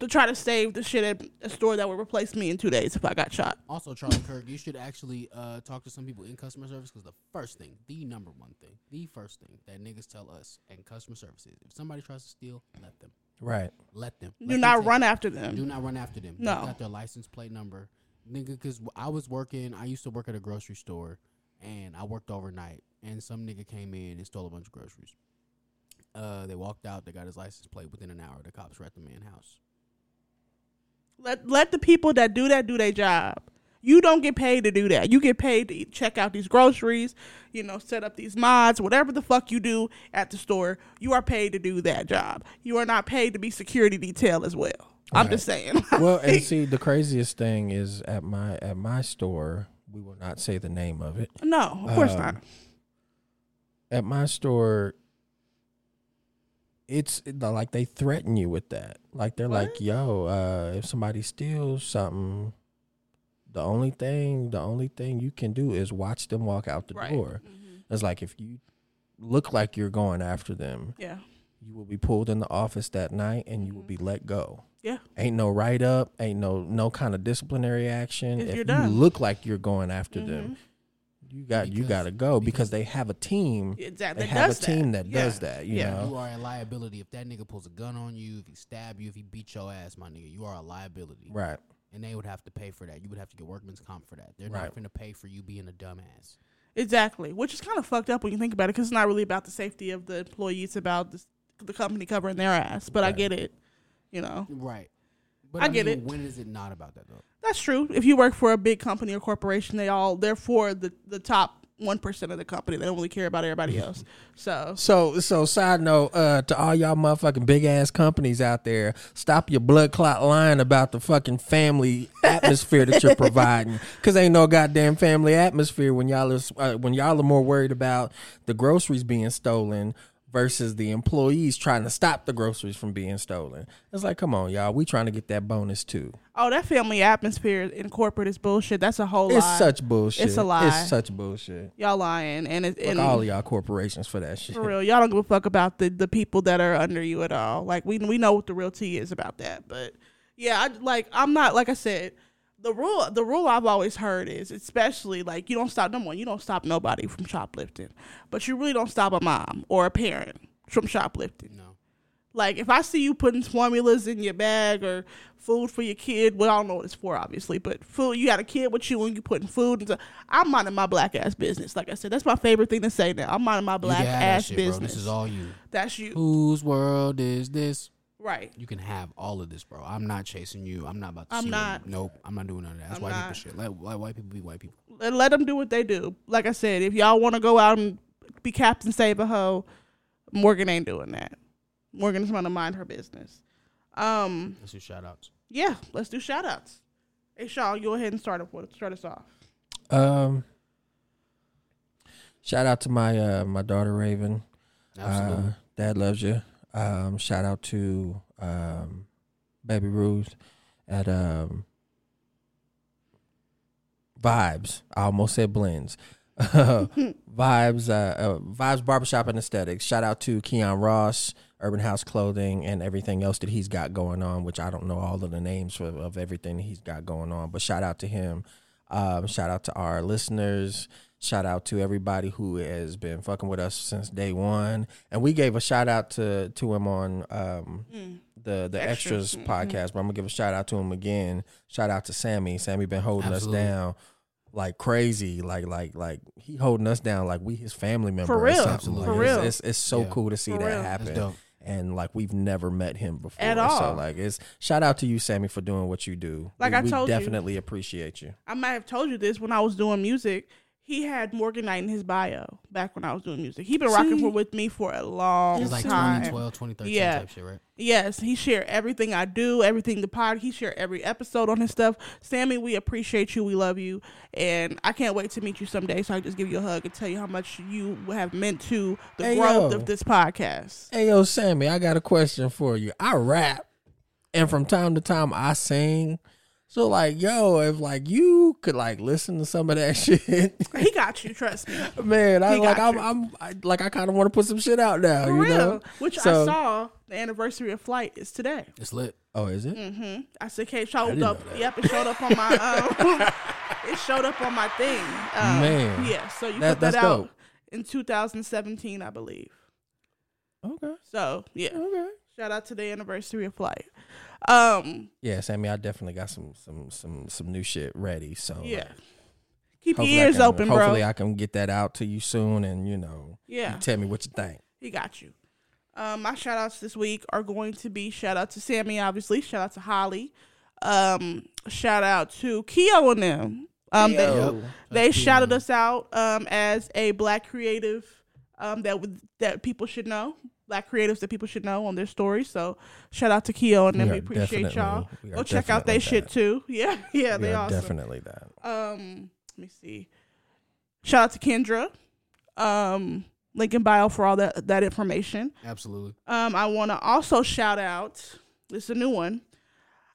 to try to save the shit at a store that would replace me in two days if I got shot. Also, Charlie Kirk, you should actually uh, talk to some people in customer service because the first thing, the number one thing, the first thing that niggas tell us in customer service is if somebody tries to steal, let them. Right. Let them. Let Do them not run it. after them. Do not run after them. No. They got their license plate number. Nigga, because I was working, I used to work at a grocery store and I worked overnight and some nigga came in and stole a bunch of groceries. Uh, they walked out, they got his license plate within an hour. The cops were at the man house. Let let the people that do that do their job. You don't get paid to do that. You get paid to check out these groceries, you know, set up these mods, whatever the fuck you do at the store. You are paid to do that job. You are not paid to be security detail as well. I'm just saying. Well, and see, the craziest thing is at my at my store. We will not say the name of it. no, of course Um, not. At my store, it's like they threaten you with that. Like they're like, "Yo, uh, if somebody steals something, the only thing, the only thing you can do is watch them walk out the Right. door." It's like if you look like you're going after them, Yeah. You will be pulled in the office that night and you will be let go. Yeah. Ain't no write up, ain't no no kind of disciplinary action. If If, you're you done. look like you're going after Mm-hmm. them, you got you got to go because they have a team. Exactly. They That have a does that. team that Yeah. does that. You Yeah. know, You are a liability. If that nigga pulls a gun on you, if he stab you, if he beat your ass, my nigga, you are a liability. right? And they would have to pay for that. You would have to get workman's comp for that. They're Right. not going to pay for you being a dumbass. Exactly, which is kind of fucked up when you think about it, because it's not really about the safety of the employee; it's about the, the company covering their ass. But I get it, you know. Right. But I get mean, it. When is it not about that though? That's true. If you work for a big company or corporation, they all they're for the the top one percent of the company. They don't really care about everybody else. So So so side note, uh, to all y'all motherfucking big ass companies out there, stop your blood clot lying about the fucking family atmosphere that you're providing. Cause ain't no goddamn family atmosphere when y'all is uh, when y'all are more worried about the groceries being stolen versus the employees trying to stop the groceries from being stolen. It's like, come on, y'all, we trying to get that bonus too. oh, that family atmosphere in corporate is bullshit. That's a whole It's lie. such bullshit. It's a lie. It's such bullshit. y'all lying and it, Fuck and all of y'all corporations for that shit. For real, y'all don't give a fuck about the the people that are under you at all. Like we we know what the real tea is about that. But yeah, I like I'm not like I said. The rule the rule I've always heard is especially like you don't stop number one you don't stop nobody from shoplifting, but you really don't stop a mom or a parent from shoplifting. No. Like if I see you putting formulas in your bag or food for your kid, well I don't know what it's for obviously, but food you got a kid with you and you putting food into I'm minding my black ass business. Like I said, that's my favorite thing to say now. I'm minding my black ass shit, business. Bro. This is all you. That's you. Whose world is this? Right. You can have all of this, bro. I'm not chasing you. I'm not about to. I'm see what- not. nope. I'm not doing none of that. That's I'm white not. people shit. Let, let white people be white people. Let, let them do what they do. Like I said, if y'all want to go out and be Captain Save a Hoe, Morgan ain't doing that. Morgan's gonna mind her business. Um, Let's do shout outs. yeah, let's do shout outs. Hey Sean, go ahead and start us start us off. Um, shout out to my uh my daughter Raven. Absolutely. Uh, Dad loves you. Um, shout out to um, Baby Ruth at um, Vibes. I almost said blends. Vibes, uh, uh, Vibes Barbershop and Aesthetics. Shout out to Keon Ross, Urban House Clothing, and everything else that he's got going on. Which I don't know all of the names of, of everything he's got going on, but shout out to him. Um, shout out to our listeners. Shout out to everybody who has been fucking with us since day one. And we gave a shout out to to him on um, the the Extras. extras, podcast. But I'm gonna give a shout out to him again. Shout out to Sammy. Sammy been holding Absolutely. us down like crazy. Like like like he holding us down like we his family member. For or real. something. Absolutely. Like, For it's- real. It's, it's, so Yeah. cool to see For that real. happen. That's dope. And like we've never met him before. At So all. like it's shout out to you, Sammy, for doing what you do. Like we, I we told you. definitely appreciate you. I might have told you this when I was doing music. He had Morgan Knight in his bio back when I was doing music. He been rocking for with me for a long It's like time. 2012, 2013 Yeah. type shit, right? Yes, he shared everything I do, everything the pod. He shared every episode on his stuff. Sammy, we appreciate you. We love you, and I can't wait to meet you someday. So I just give you a hug and tell you how much you have meant to the Hey, growth yo. of this podcast. Hey yo, Sammy, I got a question for you. I rap, and from time to time I sing. So like, yo, if like you could like listen to some of that shit, He got you. Trust me. man, I He like I'm. I'm I, like I kind of want to put some shit out now. For you real. know, Which So- I saw the anniversary of flight is today. It's lit. Oh, is it? Mm-hmm. I said, "Okay, showed up. Yep, it showed up on my. Um, it showed up on my thing. Um, Man. yeah. So you That- put that out dope. in 2017, I believe. Okay, So yeah, okay. Shout out to the anniversary of flight. Um, Yeah, Sammy, I definitely got some some some some new shit ready. So yeah. like, Keep your ears can- open, bro. Hopefully, I can get that out to you soon, and you know, Yeah. you tell me what you think. He got you. Um, my shout outs this week are going to be shout out to Sammy, obviously. Shout out to Holly. Um, shout out to Keo and them. Um, they, Keo. Yep. they shouted us out um, as a black creative um, that would that people should know. Black creatives that people should know on their stories. So shout out to Keo and them. We We, appreciate y'all. we Go check out their definitely shit too. Yeah, yeah, We they are awesome. definitely that. Um, let me see. Shout out to Kendra. Um, link in bio for all that that information. Absolutely. Um, I want to also shout out. This is a new one.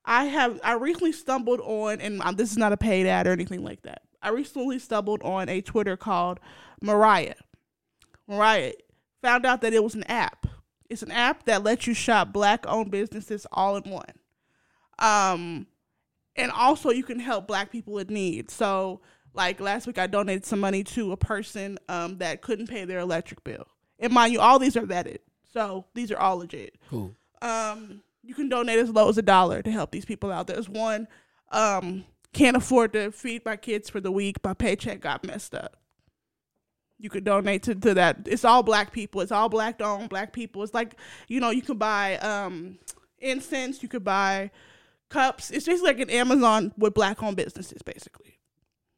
I have I recently stumbled on, and this is not a paid ad or anything like that. I recently stumbled on a Twitter called Mariah. Mariah found out that it was an app. It's an app that lets you shop black-owned businesses all in one. Um, and also you can help black people in need. So, like last week, I donated some money to a person um, that couldn't pay their electric bill. And mind you, all these are vetted, so these are all legit. Cool. Um, you can donate as low as a dollar to help these people out. There's one um, can't afford to feed my kids for the week. My paycheck got messed up. You could donate to, to that. It's all black people. It's all black owned black people. It's like you know you can buy um, incense. You could buy cups. It's basically like an Amazon with black owned businesses, basically.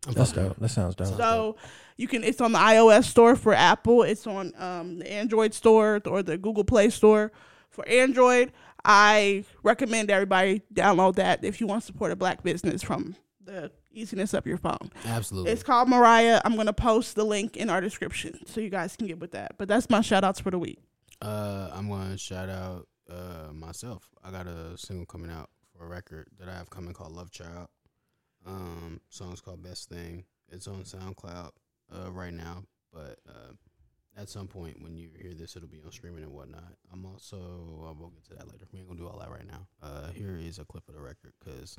That's dope. That sounds dope. So you can. It's on the iOS store for Apple. It's on um, the Android store or the Google Play store for Android. I recommend everybody download that if you want to support a black business from the easiness of your phone. Absolutely. It's called Mariah. I'm gonna post the link in our description so you guys can get with that. But that's my shout outs for the week. Uh, I'm gonna shout out uh myself. I got a single coming out for a record that I have coming called Love Child. Um, song's called Best Thing. It's on SoundCloud uh right now, but uh, at some point when you hear this, it'll be on streaming and whatnot. I'm also I will get to that later. We ain't gonna do all that right now. Uh, here is a clip of the record because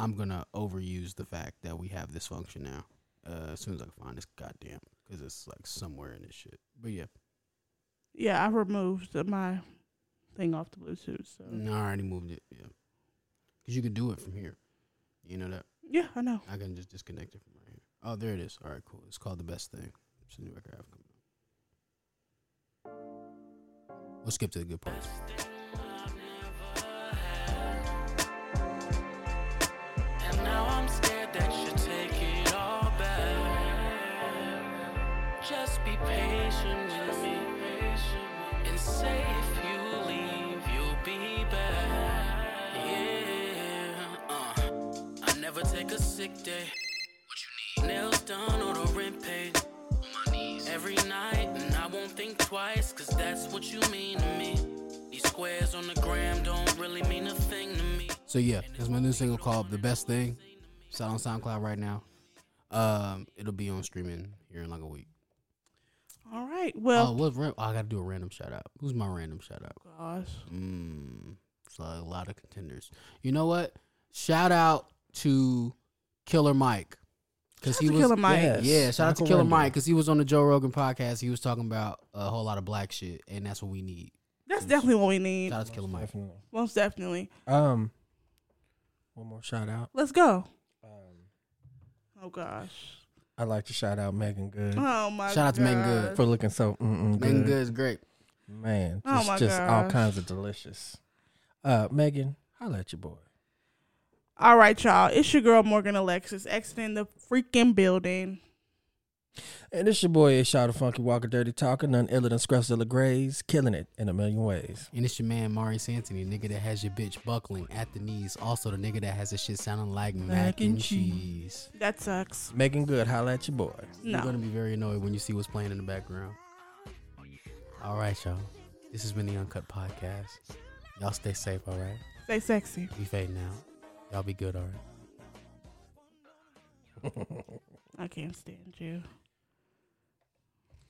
I'm gonna overuse the fact that we have this function now. Uh, as soon as I can find this goddamn, because it's like somewhere in this shit. But yeah, Yeah, I removed my thing off the Bluetooth. So No, I already moved it. Yeah, because you can do it from here. You know that yeah, I know. I can just disconnect it from right here. Oh, there it is. All right, cool. It's called the best thing. It's a new record I have coming out. We'll skip to the good parts. Sick day. What you need? Nails done or the rent paid. On my knees. Every night, and I won't think twice, cause that's what you mean to me. These squares on the gram don't really mean a thing to me. So yeah, there's my new single called "The Best Thing." It's out on SoundCloud right now. Um, it'll be on streaming here in like a week. All right. Oh, Well, what? Oh, I gotta do a random shout out. Who's my random shout out? gosh. Mm, it's a lot of contenders. You know what? Shout out to Killer Mike because Shout he to was Killer Mike. Yes. yeah. Shout out to Killer Rendon. Mike because he was on the Joe Rogan podcast. He was talking about a whole lot of black shit, and that's what we need. That's definitely what we need. Shout out to Killer Mike. Definitely. Most definitely. Um, one more shout out. Let's go. Um, Oh gosh. I'd like to shout out Meagan Good Oh my. Shout out to Meagan Good for looking so good. Meagan Good is great. Man, Oh just, my just all kinds of delicious. Uh, Meagan, holla at your boy. All right, y'all. It's your girl Morgan Alexis exiting the freaking building. And this your boy, Shot of Funky Walker Dirty Talker, none iller than Scruffzilla Grays, killing it in a million ways. And it's your man Mari Santini, nigga that has your bitch buckling at the knees. Also the nigga that has the shit sounding like mac, and cheese. That sucks. Meagan Good, holla at your boy. You're gonna be very annoyed when you see what's playing in the background. All right, y'all. This has been the Uncut Podcast. Y'all stay safe, all right? Stay sexy. We fading out. Y'all be good, all right? I can't stand you.